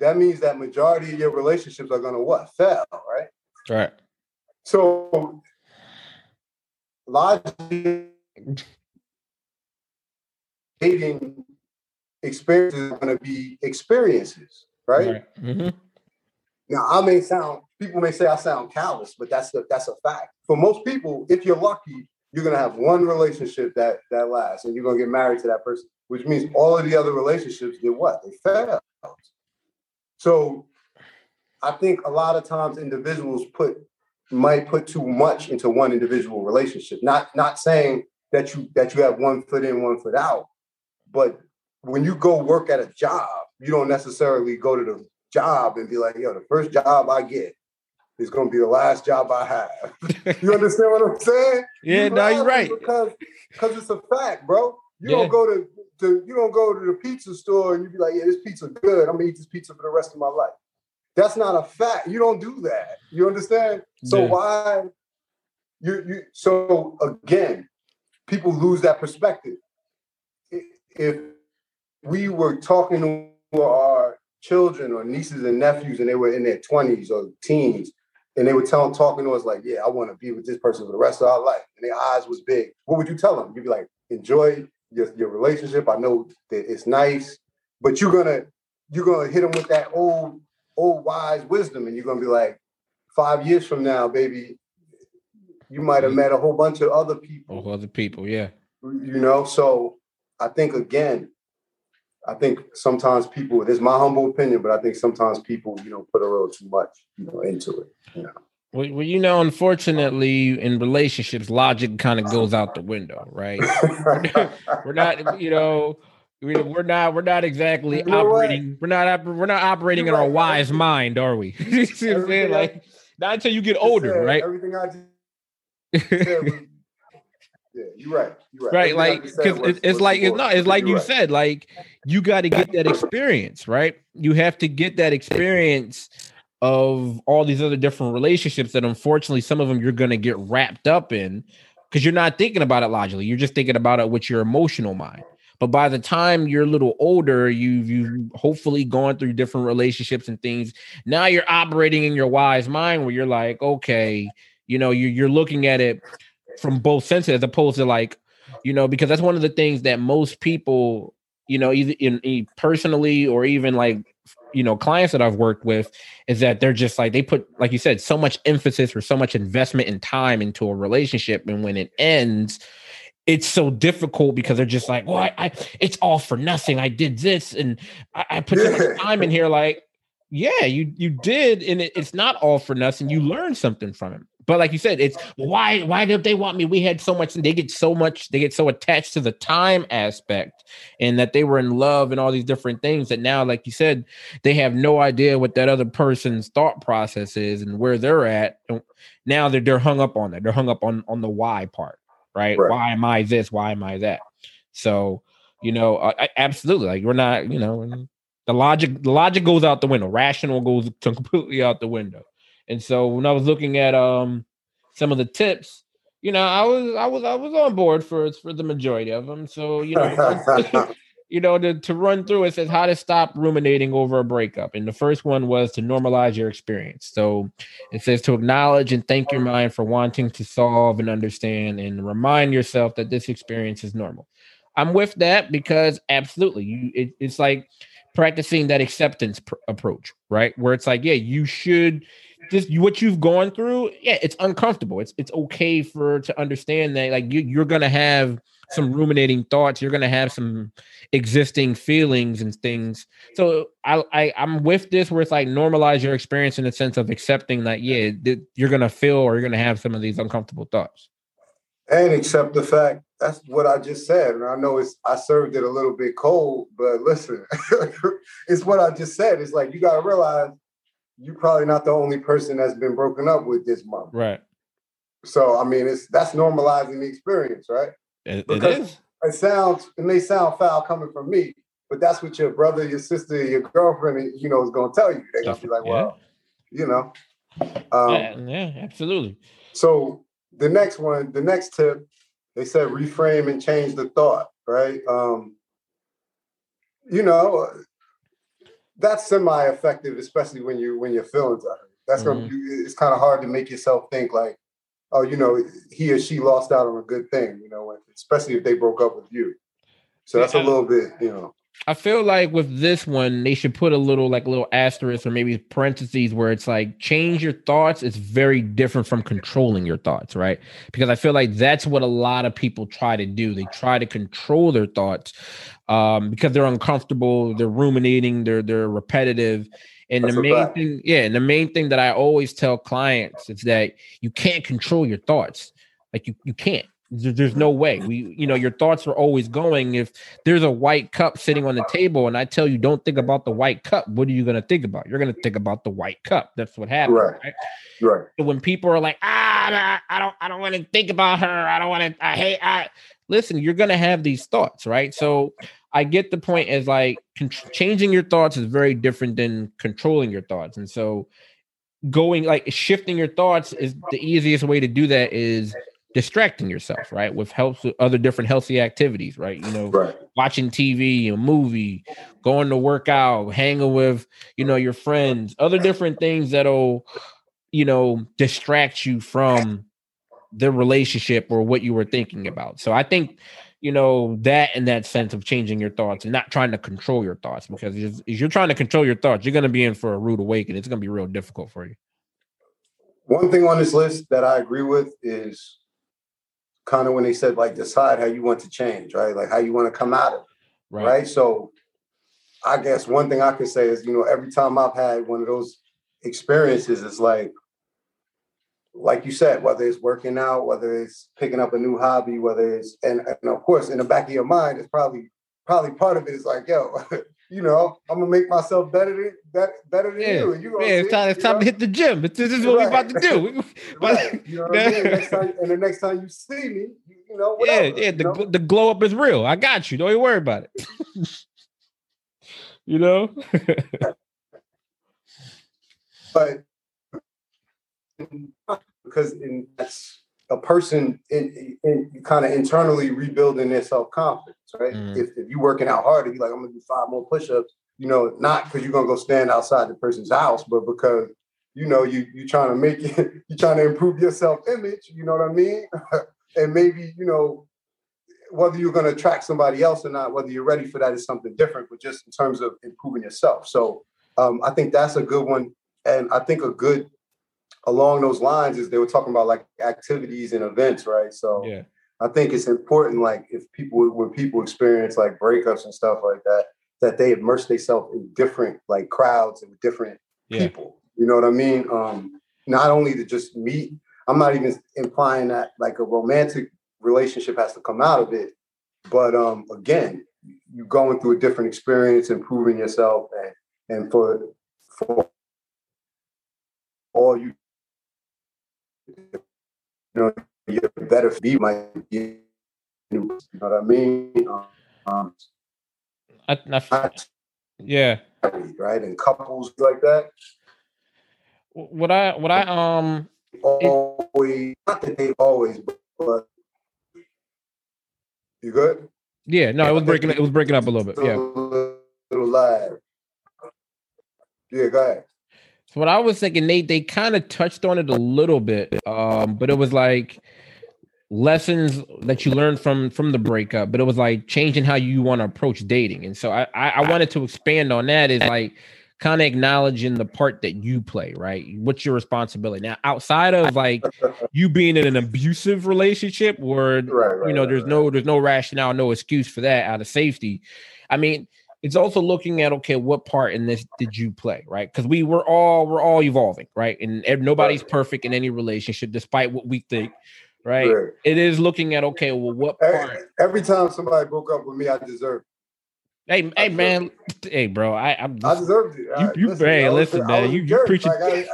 that means that majority of your relationships are going to what fail, right? Right. So logically, dating experiences are going to be experiences, right? right. Mm-hmm. Now, I may sound people may say I sound callous, but that's the that's a fact. For most people, if you're lucky, you're gonna have one relationship that that lasts, and you're gonna get married to that person, which means all of the other relationships did what? They failed. So I think a lot of times individuals put might put too much into one individual relationship. Not not saying that you that you have one foot in, one foot out, but when you go work at a job, you don't necessarily go to the job and be like, yo, the first job I get is gonna be the last job I have. you understand what I'm saying? Yeah, you no, you're right. Because because it's a fact, bro. You yeah. don't go to to you don't go to the pizza store and you'd be like, yeah, this pizza good. I'm gonna eat this pizza for the rest of my life. That's not a fact. You don't do that. You understand? So yeah. why you you so again, people lose that perspective. If we were talking to our children or nieces and nephews and they were in their 20s or teens and they were telling talking to us like, yeah, I want to be with this person for the rest of our life. And their eyes was big. What would you tell them? You'd be like, enjoy your, your relationship. I know that it's nice, but you're gonna you're gonna hit them with that old old wise wisdom, and you're gonna be like, five years from now, baby, you might have mm-hmm. met a whole bunch of other people. other people, yeah. You know, so I think again, I think sometimes people. This is my humble opinion, but I think sometimes people, you know, put a little too much, you know, into it. You know. Well, well, you know, unfortunately, in relationships, logic kind of goes out the window, right? we're not, you know, we're not, we're not exactly you know operating. We're not, we're not operating You're in right. our wise mind, are we? you see what I'm saying? Like, not until you get older, said, right? Everything I just said yeah, you're right. You're right. Right, like because it's, it's like it's not. It's like you right. said. Like you got to get that experience, right? You have to get that experience of all these other different relationships that unfortunately some of them you're going to get wrapped up in because you're not thinking about it logically. You're just thinking about it with your emotional mind. But by the time you're a little older, you've you've hopefully gone through different relationships and things. Now you're operating in your wise mind where you're like, okay, you know, you're you're looking at it from both senses as opposed to like, you know, because that's one of the things that most people, you know, either in, in personally or even like you know clients that I've worked with is that they're just like they put like you said so much emphasis or so much investment and time into a relationship. And when it ends it's so difficult because they're just like well I, I it's all for nothing. I did this. And I, I put so much time in here like yeah you you did and it, it's not all for nothing. You learned something from it but like you said, it's why why did they want me? We had so much, and they get so much, they get so attached to the time aspect and that they were in love and all these different things that now, like you said, they have no idea what that other person's thought process is and where they're at. Now they're they're hung up on that. They're hung up on on the why part, right? right. Why am I this? Why am I that? So, you know, uh, I, absolutely. Like we're not, you know, the logic the logic goes out the window. Rational goes completely out the window. And so when I was looking at um some of the tips, you know, I was I was I was on board for for the majority of them. So you know, you know, to, to run through it says how to stop ruminating over a breakup. And the first one was to normalize your experience. So it says to acknowledge and thank your mind for wanting to solve and understand and remind yourself that this experience is normal. I'm with that because absolutely, you it, it's like practicing that acceptance pr- approach, right? Where it's like, yeah, you should this what you've gone through, yeah, it's uncomfortable. It's it's okay for to understand that like you, you're gonna have some ruminating thoughts. You're gonna have some existing feelings and things. So I, I I'm with this where it's like normalize your experience in the sense of accepting that yeah, you're gonna feel or you're gonna have some of these uncomfortable thoughts. And accept the fact that's what I just said. And I know it's I served it a little bit cold, but listen, it's what I just said. It's like you gotta realize you're probably not the only person that's been broken up with this month. Right. So I mean, it's that's normalizing the experience, right? It, it is. It sounds it may sound foul coming from me, but that's what your brother, your sister, your girlfriend, you know, is going to tell you. They're going to be like, well, yeah. you know. Um, yeah, yeah, absolutely. So the next one, the next tip, they said reframe and change the thought, right? Um, you know, that's semi-effective, especially when you when your feelings are hurt. That's mm-hmm. gonna be, it's kind of hard to make yourself think like, oh, you know, he or she lost out on a good thing, you know, especially if they broke up with you. So that's a little bit, you know. I feel like with this one, they should put a little like a little asterisk or maybe parentheses where it's like change your thoughts is very different from controlling your thoughts, right? Because I feel like that's what a lot of people try to do. They try to control their thoughts um, because they're uncomfortable, they're ruminating, they're they're repetitive. And that's the main fact. thing, yeah, and the main thing that I always tell clients is that you can't control your thoughts. Like you, you can't. There's no way. We, you know, your thoughts are always going. If there's a white cup sitting on the table and I tell you don't think about the white cup, what are you going to think about? You're going to think about the white cup. That's what happens. Right. Right. right. So when people are like, ah, I don't, I don't want to think about her. I don't want to, I hate, I listen, you're going to have these thoughts. Right. So I get the point is like con- changing your thoughts is very different than controlling your thoughts. And so going like shifting your thoughts is the easiest way to do that is distracting yourself, right? With helps with other different healthy activities, right? You know, right. watching TV, a movie, going to work out, hanging with, you know, your friends, other different things that'll, you know, distract you from the relationship or what you were thinking about. So I think, you know, that in that sense of changing your thoughts and not trying to control your thoughts because if, if you're trying to control your thoughts, you're going to be in for a rude awakening. It's going to be real difficult for you. One thing on this list that I agree with is kind of when they said like decide how you want to change, right? Like how you want to come out of it, right. right? So I guess one thing I can say is, you know, every time I've had one of those experiences, it's like, like you said, whether it's working out, whether it's picking up a new hobby, whether it's and, and of course in the back of your mind, it's probably probably part of it is like, yo, you know, I'm gonna make myself better than better, better than yeah. you. you yeah, it's time, it's time to hit the gym. It's, this is what right. we're about to do. right. You know what I mean? Next time, and the next time you see me, you, you know, whatever, yeah, yeah. The, know? the glow up is real. I got you. Don't even worry about it. you know. but because in, that's a person in, in kind of internally rebuilding their self confidence, right? Mm. If, if you're working out harder, you're like, I'm gonna do five more push ups. You know, not because you're gonna go stand outside the person's house, but because you know you you trying to make it, you're trying to improve your self image. You know what I mean? and maybe you know whether you're to attract somebody else or not, whether you're ready for that is something different. But just in terms of improving yourself, so um, I think that's a good one, and I think a good along those lines is they were talking about like activities and events, right? So yeah. I think it's important, like if people when people experience like breakups and stuff like that, that they immerse themselves in different like crowds and different yeah. people. You know what I mean? Um, not only to just meet. I'm not even implying that like a romantic relationship has to come out of it, but um, again, you're going through a different experience, improving yourself, and and for for all you you know, you're better be my, be, you know what I mean? Um, I, I, yeah. Right, and couples like that. What I what I um always not that they always, but you good? Yeah, no, it was breaking. It was breaking up a little bit. Yeah, a little live. Yeah, go ahead. So what I was thinking, Nate, they kind of touched on it a little bit, um, but it was like lessons that you learned from from the breakup. But it was like changing how you want to approach dating, and so I, I, I wanted to expand on that. Is like kind of acknowledging the part that you play, right? What's your responsibility now outside of like you being in an abusive relationship where right, right, you know there's right, no there's no rationale, no excuse for that out of safety. I mean, it's also looking at okay, what part in this did you play, right? Because we were all we're all evolving, right? And nobody's perfect in any relationship, despite what we think, right? It is looking at okay, well, what part? Every, every time somebody broke up with me, I deserved. Hey, hey, man, hey, bro, I I'm just, I deserved it. You, you, listen, hey, listen, man, you, you preaching. Like I,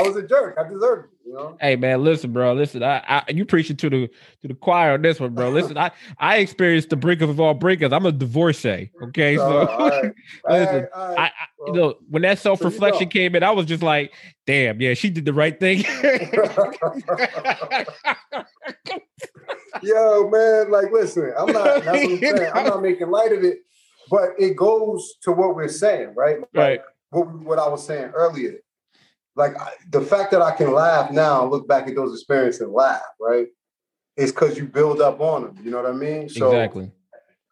I, was a jerk. I deserved it. You know? Hey, man, listen, bro, listen. I, I you preaching to the to the choir on this one, bro. Listen, I I experienced the breakup of all breakers. I'm a divorcee. Okay, so uh, listen, I, I you know when that self reflection so you know. came in, I was just like, damn, yeah, she did the right thing. Yo, man, like, listen, I'm not. I'm. I'm not making light of it but it goes to what we're saying, right? Right. what, what I was saying earlier. Like I, the fact that I can laugh now and look back at those experiences and laugh, right? It's because you build up on them. You know what I mean? So exactly.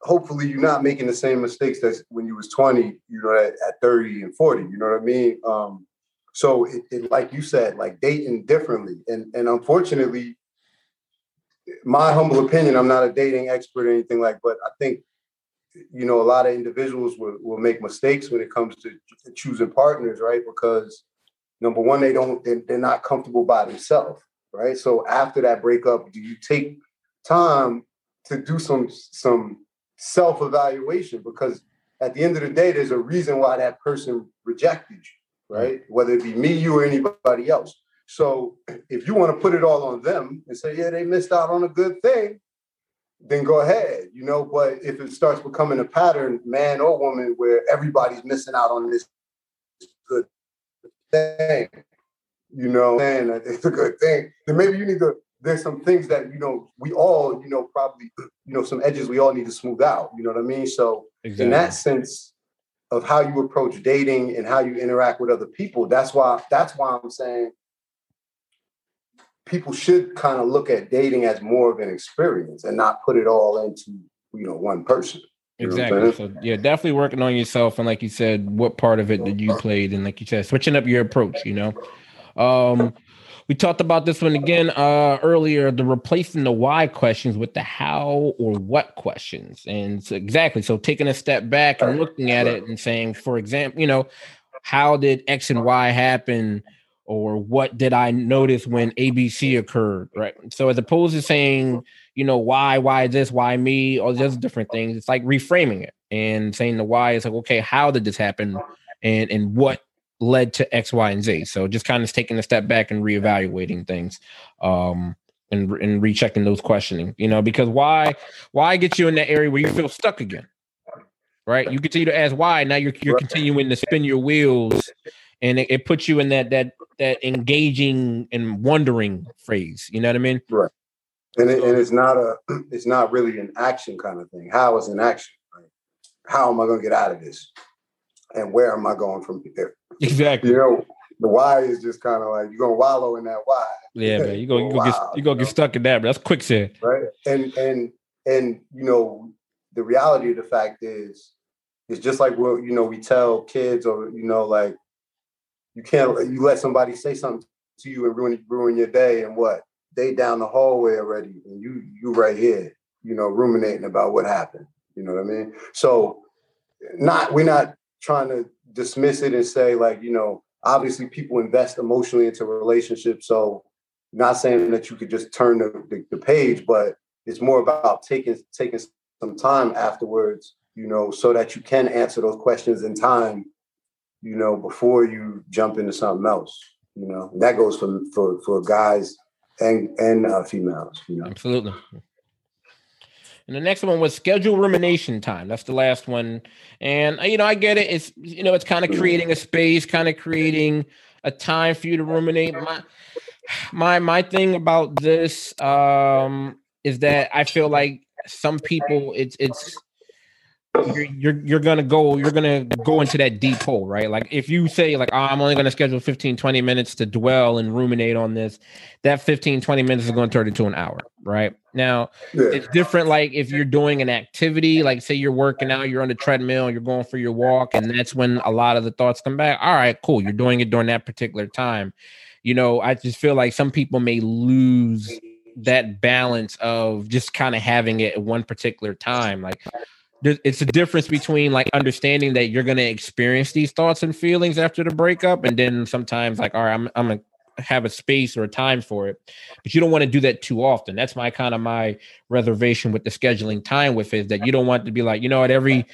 Hopefully, you're not making the same mistakes that when you was 20, you know, at, at 30 and 40. You know what I mean? Um, so, it, it, like you said, like dating differently, and and unfortunately, my humble opinion, I'm not a dating expert or anything like, but I think you know, a lot of individuals will, will make mistakes when it comes to choosing partners, right? Because number one, they don't, they're, not comfortable by themselves, right? So after that breakup, do you take time to do some some self evaluation? Because at the end of the day, there's a reason why that person rejected you, right? Whether it be me, you, or anybody else. So if you want to put it all on them and say, yeah, they missed out on a good thing, then go ahead, you know. But if it starts becoming a pattern, man or woman, where everybody's missing out on this good thing, you know, and it's a good thing, then maybe you need to. There's some things that you know we all, you know, probably, you know, some edges we all need to smooth out. You know what I mean? So exactly. in that sense of how you approach dating and how you interact with other people, that's why that's why I'm saying people should kind of look at dating as more of an experience and not put it all into you know one person. exactly. So yeah, definitely working on yourself and like you said, what part of it did you played and like you said, switching up your approach. You know, um, we talked about this one again uh, earlier. The replacing the why questions with the how or what questions, and so exactly. So taking a step back and looking at it and saying, for example, you know, how did X and Y happen? Or what did I notice when ABC occurred, right? So as opposed to saying, you know, why, why this, why me, all these different things, it's like reframing it and saying the why is like, okay, how did this happen, and and what led to X, Y, and Z. So just kind of taking a step back and reevaluating things, um, and and rechecking those questioning, you know, because why, why get you in that area where you feel stuck again, right? You continue to ask why, now you're you're continuing to spin your wheels and it, it puts you in that that that engaging and wondering phrase. You know what I mean? Right. And it, and it's not a it's not really an action kind of thing. How is an action? Right? How am I going to get out of this? And where am I going from here? Exactly. You know, the why is just kind of like you're gonna wallow in that why. Yeah, man. You go you go get you gonna get stuck in that, but that's quicksand. Right. And and and you know, the reality of the fact is it's just like what you know we tell kids or you know like you can't you let somebody say something to you and ruin ruin your day and what? They down the hallway already and you you right here you know ruminating about what happened you know what i mean? So not we're not trying to dismiss it and say like you know obviously people invest emotionally into relationships so not saying that you could just turn the, the, the page but it's more about taking taking some time afterwards you know so that you can answer those questions in time you know before you jump into something else you know and that goes for for for guys and and uh, females you know absolutely and the next one was schedule rumination time. That's the last one. And you know, I get it. It's you know, it's kind of creating a space, kind of creating a time for you to ruminate. My my my thing about this um is that I feel like some people it's it's you're, you're you're gonna go you're gonna go into that deep hole right? Like if you say like oh, i'm only gonna schedule 15 20 minutes to dwell and ruminate on this that 15 20 minutes is going to turn into an hour right? Now yeah. it's different like if you're doing an activity like say you're working out you're on the treadmill you're going for your walk and that's when a lot of the thoughts come back all right cool you're doing it during that particular time. You know i just feel like some people may lose that balance of just kind of having it at one particular time like it's a difference between like understanding that you're going to experience these thoughts and feelings after the breakup and then sometimes like all right i'm, I'm going to have a space or a time for it. But you don't want to do that too often. That's my kind of my reservation with the scheduling time with is that you don't want to be like you know what? Every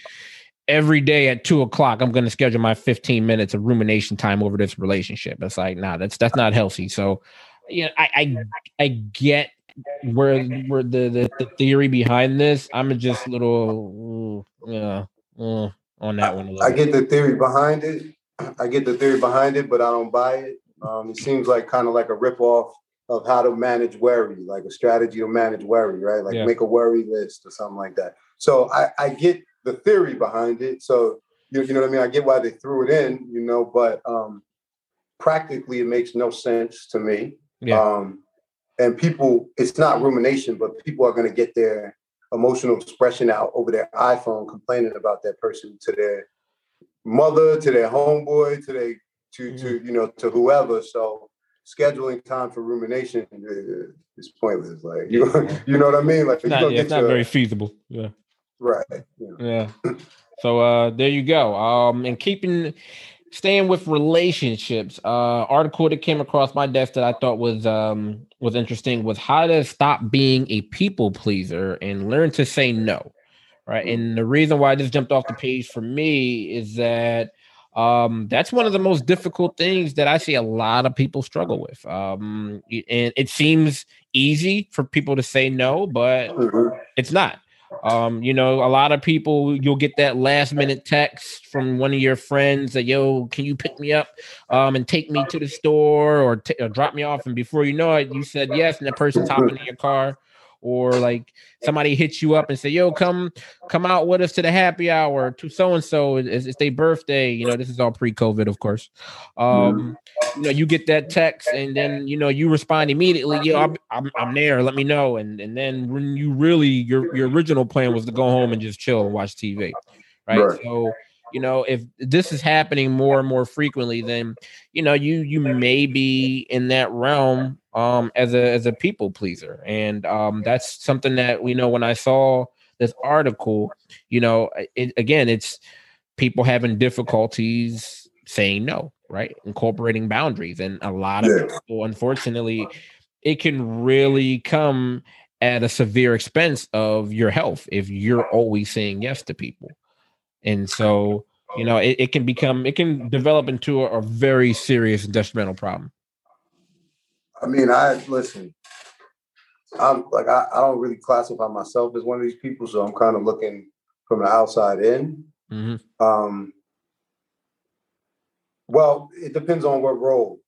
every day at two o'clock i'm going to schedule my 15 minutes of rumination time over this relationship. It's like nah that's that's not healthy. So yeah i i, I get where where the, the, the theory behind this. I'm just a little yeah uh, on that one. I get the theory behind it. I get the theory behind it, but I don't buy it. Um, it seems like kind of like a ripoff of how to manage worry, like a strategy to manage worry, right? Like yeah. make a worry list or something like that. So I, I get the theory behind it. So you, you know what I mean? I get why they threw it in, you know, but um, practically it makes no sense to me. Yeah. Um, and people it's not rumination but people are going to get their emotional expression out over their iphone complaining about that person to their mother to their homeboy to their to to mm-hmm. you know to whoever. So scheduling time for rumination is pointless like you, you know what i mean? Like it's not, yeah, it's not your, very feasible yeah. Right yeah. So uh there you go. Um and keeping staying with relationships uh article that came across my desk that i thought was um was interesting was how to stop being a people pleaser and learn to say no right? And the reason why this jumped off the page for me is that um that's one of the most difficult things that i see a lot of people struggle with. Um and it seems easy for people to say no but mm-hmm. it's not um, you know, a lot of people you'll get that last minute text from one of your friends that yo, can you pick me up um and take me to the store or, t- or drop me off? And before you know it, you said yes, and the person's hopping in your car or like somebody hits you up and say, "Yo, come come out with us to the happy hour to so and so. It's, their birthday." You know, this is all pre-COVID, of course. Um, you know, you get that text, and then you know you respond immediately. Yo, I'm, I'm, I'm there. Let me know. And and then when you really your your original plan was to go home and just chill and watch TV, right? right. So you know if this is happening more and more frequently then you know you you may be in that realm um as a as a people pleaser. And um that's something that we know when i saw this article you know it, again it's people having difficulties saying no right? Incorporating boundaries. And a lot of people unfortunately it can really come at a severe expense of your health if you're always saying yes to people and so you know it, it can become it can develop into a, a very serious detrimental problem I mean, I listen. I'm like I, I don't really classify myself as one of these people, so I'm kind of looking from the outside in. Mm-hmm. Um, Well, it depends on what role.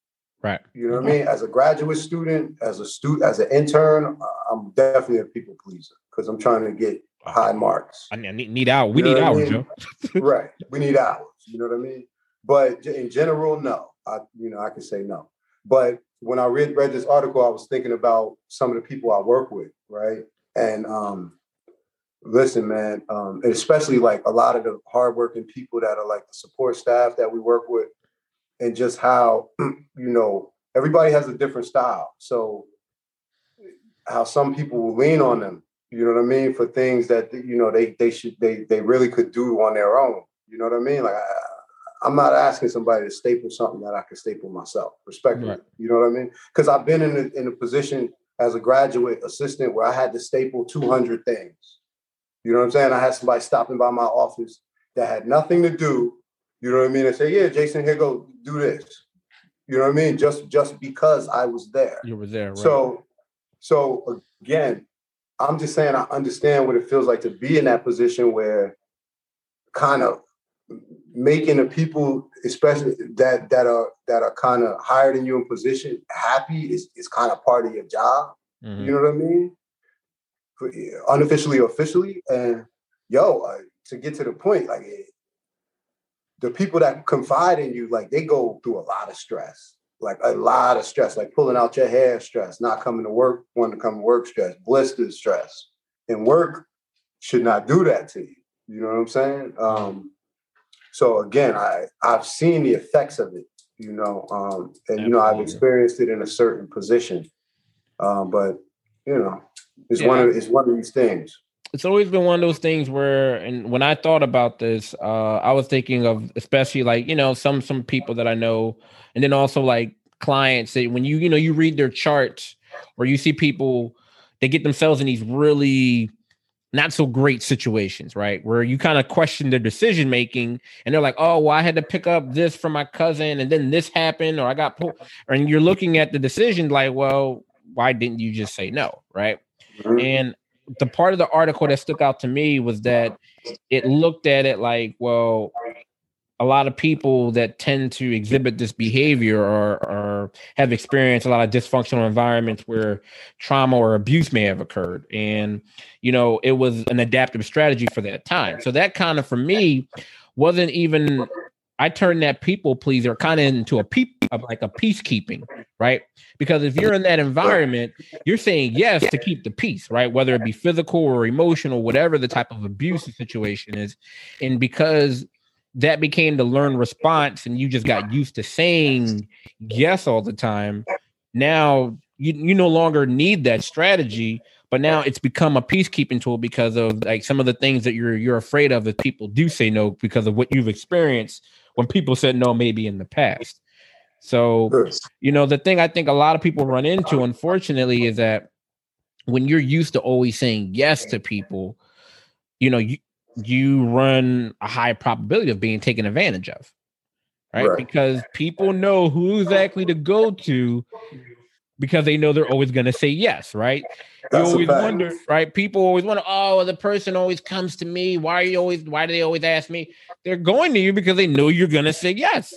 Right. You know what I mean? As a graduate student, as a student, as an intern, I'm definitely a people pleaser because I'm trying to get high marks. I need, need hours. We you need hours, I mean? Joe. right. We need hours. You know what I mean? But in general, no. I, you know, I can say no. But when I read read this article, I was thinking about some of the people I work with, right? And um, listen, man, um, and especially like a lot of the hardworking people that are like the support staff that we work with, and just how you know everybody has a different style. So how some people will lean on them, you know what I mean, for things that you know they they should they they really could do on their own. You know what I mean? Like I, am not asking somebody to staple something that I can staple myself, respectfully. Right. You know what I mean? Because I've been in a, in a position as a graduate assistant where I had to staple 200 things. You know what I'm saying? I had somebody stopping by my office that had nothing to do. You know what I mean? And say, "Yeah, Jason, here go do this." You know what I mean? Just just because I was there. You were there. Right? So, so again, I'm just saying I understand what it feels like to be in that position where, kind of making the people, especially that that are that are kind of higher than you in position, happy is is kind of part of your job. Mm-hmm. You know what I mean? unofficially or officially. And yo, uh, to get to the point, like it, the people that confide in you, like they go through a lot of stress, like a lot of stress, like pulling out your hair stress, not coming to work, wanting to come to work stress, blisters stress. And work should not do that to you. You know what I'm saying? Um, so again, I I've seen the effects of it, you know, um, and you know I've experienced it in a certain position, um, but you know it's yeah. one of it's one of these things. It's always been one of those things where, and when I thought about this, uh, I was thinking of especially like you know some some people that I know, and then also like clients that when you you know you read their charts or you see people they get themselves in these really not so great situations, right? Where you kind of question their decision making and they're like, oh, well, I had to pick up this from my cousin and then this happened, or I got pulled. And you're looking at the decision like, well, why didn't you just say no, right? Mm-hmm. And the part of the article that stuck out to me was that it looked at it like, well, a lot of people that tend to exhibit this behavior or, or have experienced a lot of dysfunctional environments where trauma or abuse may have occurred. And, you know, it was an adaptive strategy for that time. So that kind of, for me, wasn't even I turned that people pleaser kind of into a peep of like a peacekeeping, right? Because if you're in that environment, you're saying yes to keep the peace, right? Whether it be physical or emotional, whatever the type of abusive situation is. And because that became the learned response and you just got used to saying yes all the time, now you, you no longer need that strategy but now it's become a peacekeeping tool because of like some of the things that you're you're afraid of if people do say no because of what you've experienced when people said no maybe in the past. So, you know, the thing I think a lot of people run into, unfortunately, is that when you're used to always saying yes to people, you know, you you run a high probability of being taken advantage of. Right? right. Because people know who exactly to go to because they know they're always going to say yes, right? That's you always wonder, right? People always wonder, oh, the person always comes to me. Why are you always, why do they always ask me? They're going to you because they know you're going to say yes.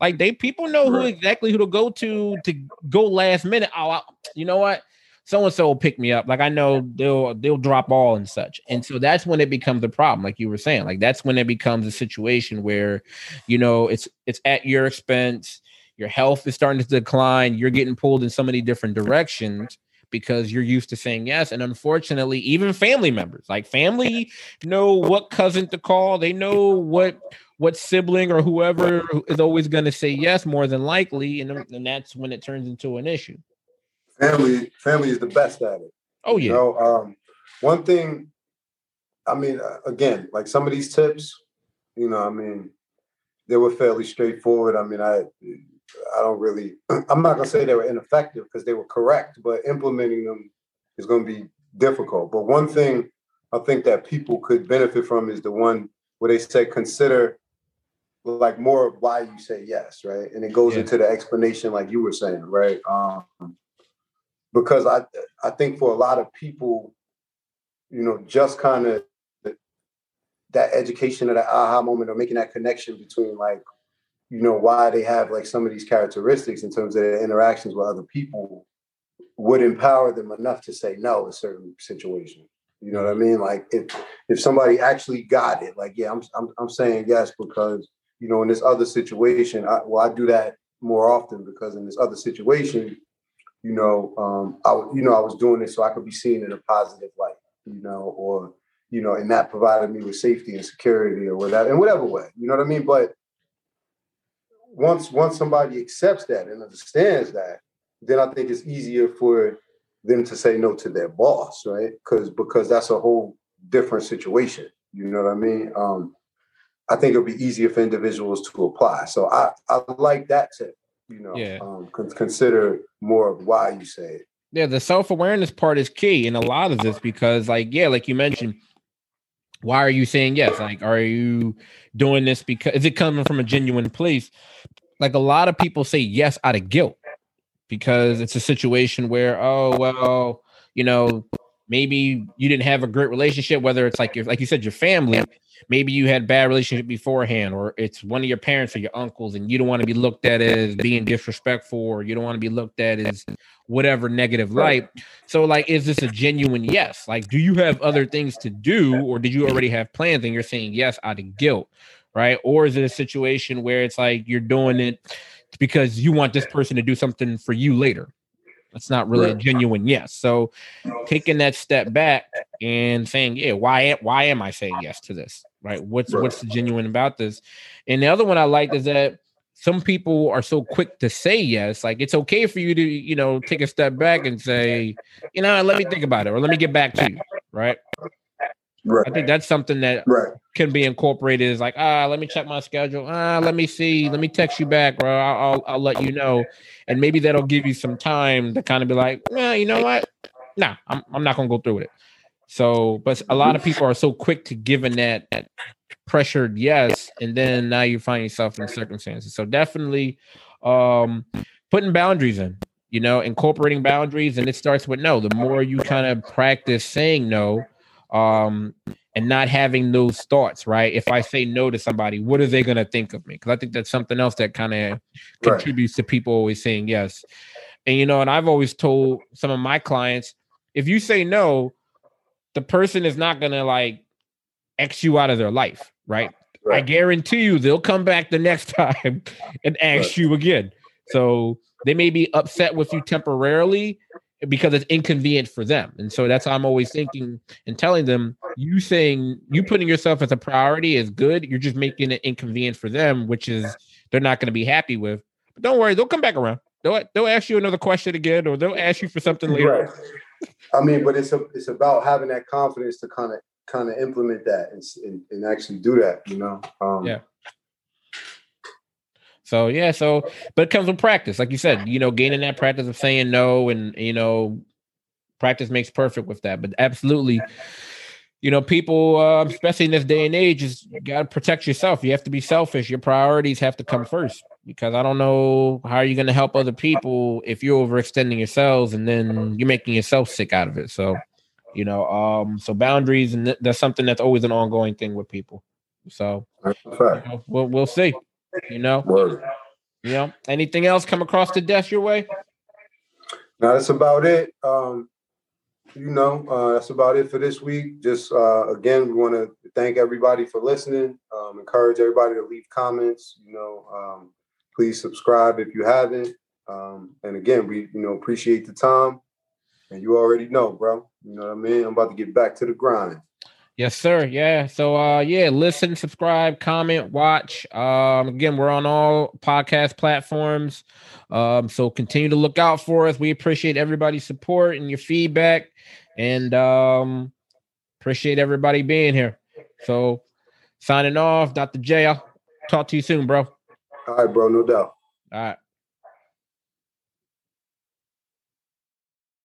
Like they, people know who exactly who to go to to go last minute. Oh, I, you know what? So and so will pick me up. Like I know they'll they'll drop all and such. And so that's when it becomes a problem, like you were saying. Like that's when it becomes a situation where, you know, it's it's at your expense your health is starting to decline, you're getting pulled in so many different directions because you're used to saying yes. And unfortunately, even family members, like family know what cousin to call, they know what what sibling or whoever is always going to say yes more than likely and, and that's when it turns into an issue family family is the best at it oh yeah you know, um, one thing i mean uh, again like some of these tips you know i mean they were fairly straightforward i mean i I don't really, I'm not going to say they were ineffective because they were correct, but implementing them is going to be difficult. But one thing I think that people could benefit from is the one where they say consider like more of why you say yes, right? And it goes yeah. into the explanation like you were saying, right? Um, because I I think for a lot of people, you know, just kind of that education of that aha moment or making that connection between like you know, why they have like some of these characteristics in terms of their interactions with other people would empower them enough to say no in certain situations. You know what I mean? Like if if somebody actually got it, like yeah, I'm I'm I'm saying yes because you know in this other situation, I, well I do that more often because in this other situation, you know, um, I you know I was doing this so I could be seen in a positive light, you know, or you know, and that provided me with safety and security or whatever, in whatever way, you know what I mean? But once once somebody accepts that and understands that, then I think it's easier for them to say no to their boss, right? Because because that's a whole different situation. You know what I mean? Um, I think it'll be easier for individuals to apply. So I I like that tip. You know, yeah. um, consider more of why you say it. Yeah, the self awareness part is key in a lot of this because, like, yeah, like you mentioned, why are you saying yes? Like, are you doing this because is it coming from a genuine place? Like, a lot of people say yes out of guilt because it's a situation where, oh, well, you know, maybe you didn't have a great relationship, whether it's like your, like you said, your family, maybe you had bad relationship beforehand, or it's one of your parents or your uncles, and you don't want to be looked at as being disrespectful, or you don't want to be looked at as whatever negative light. So, like, is this a genuine yes? Like, do you have other things to do, or did you already have plans and you're saying yes out of guilt, right? Or is it a situation where it's like you're doing it because you want this person to do something for you later? That's not really a genuine yes. So, taking that step back and saying, "Yeah, why? Why am I saying yes to this? Right? What's what's genuine about this?" And the other one I like is that some people are so quick to say yes like it's okay for you to you know take a step back and say you know let me think about it or let me get back to you right Right. I think that's something that right. can be incorporated. Is like, ah, let me check my schedule. Ah, let me see. Let me text you back, bro. I'll, I'll, I'll let you know, and maybe that'll give you some time to kind of be like, yeah, you know what? Nah, I'm I'm not gonna go through with it. So, but a lot of people are so quick to giving that, that pressured yes, and then now you find yourself in circumstances. So definitely um putting boundaries in, you know, incorporating boundaries, and it starts with no. The more you kind of practice saying no, um, and not having those thoughts, right? If I say no to somebody, what are they gonna think of me? Because I think that's something else that kind of contributes right. to people always saying yes. And you know, and I've always told some of my clients, if you say no, the person is not gonna like X you out of their life, right? right. I guarantee you they'll come back the next time and ask right. you again. So they may be upset with you temporarily because it's inconvenient for them. And so that's how I'm always thinking and telling them you saying you putting yourself as a priority is good. You're just making it inconvenient for them, which is they're not going to be happy with. But don't worry, they'll come back around. They'll they'll ask you another question again, or they'll ask you for something later. Right. I mean, but it's a, it's about having that confidence to kind of kind of implement that and, and, and actually do that. You know. Um, yeah. So yeah, so but it comes with practice, like you said. You know, gaining that practice of saying no, and you know, practice makes perfect with that. But absolutely, you know, people, uh, especially in this day and age, is you got to protect yourself. You have to be selfish. Your priorities have to come first because I don't know how are you're going to help other people if you're overextending yourselves and then you're making yourself sick out of it. So you know um so boundaries and th- that's something that's always an ongoing thing with people so you know, we'll, we'll see you know Word. you know anything else come across the desk your way no that's about it um you know uh that's about it for this week just uh again we want to thank everybody for listening um encourage everybody to leave comments you know um please subscribe if you haven't um and again we you know appreciate the time and you already know, bro. You know what I mean? I'm about to get back to the grind. Yes, sir. Yeah. So uh yeah, listen, subscribe, comment, watch. Um again, we're on all podcast platforms. Um so continue to look out for us. We appreciate everybody's support and your feedback and um appreciate everybody being here. So signing off, Dr. J. I'll talk to you soon, bro. All right, bro, no doubt. All right.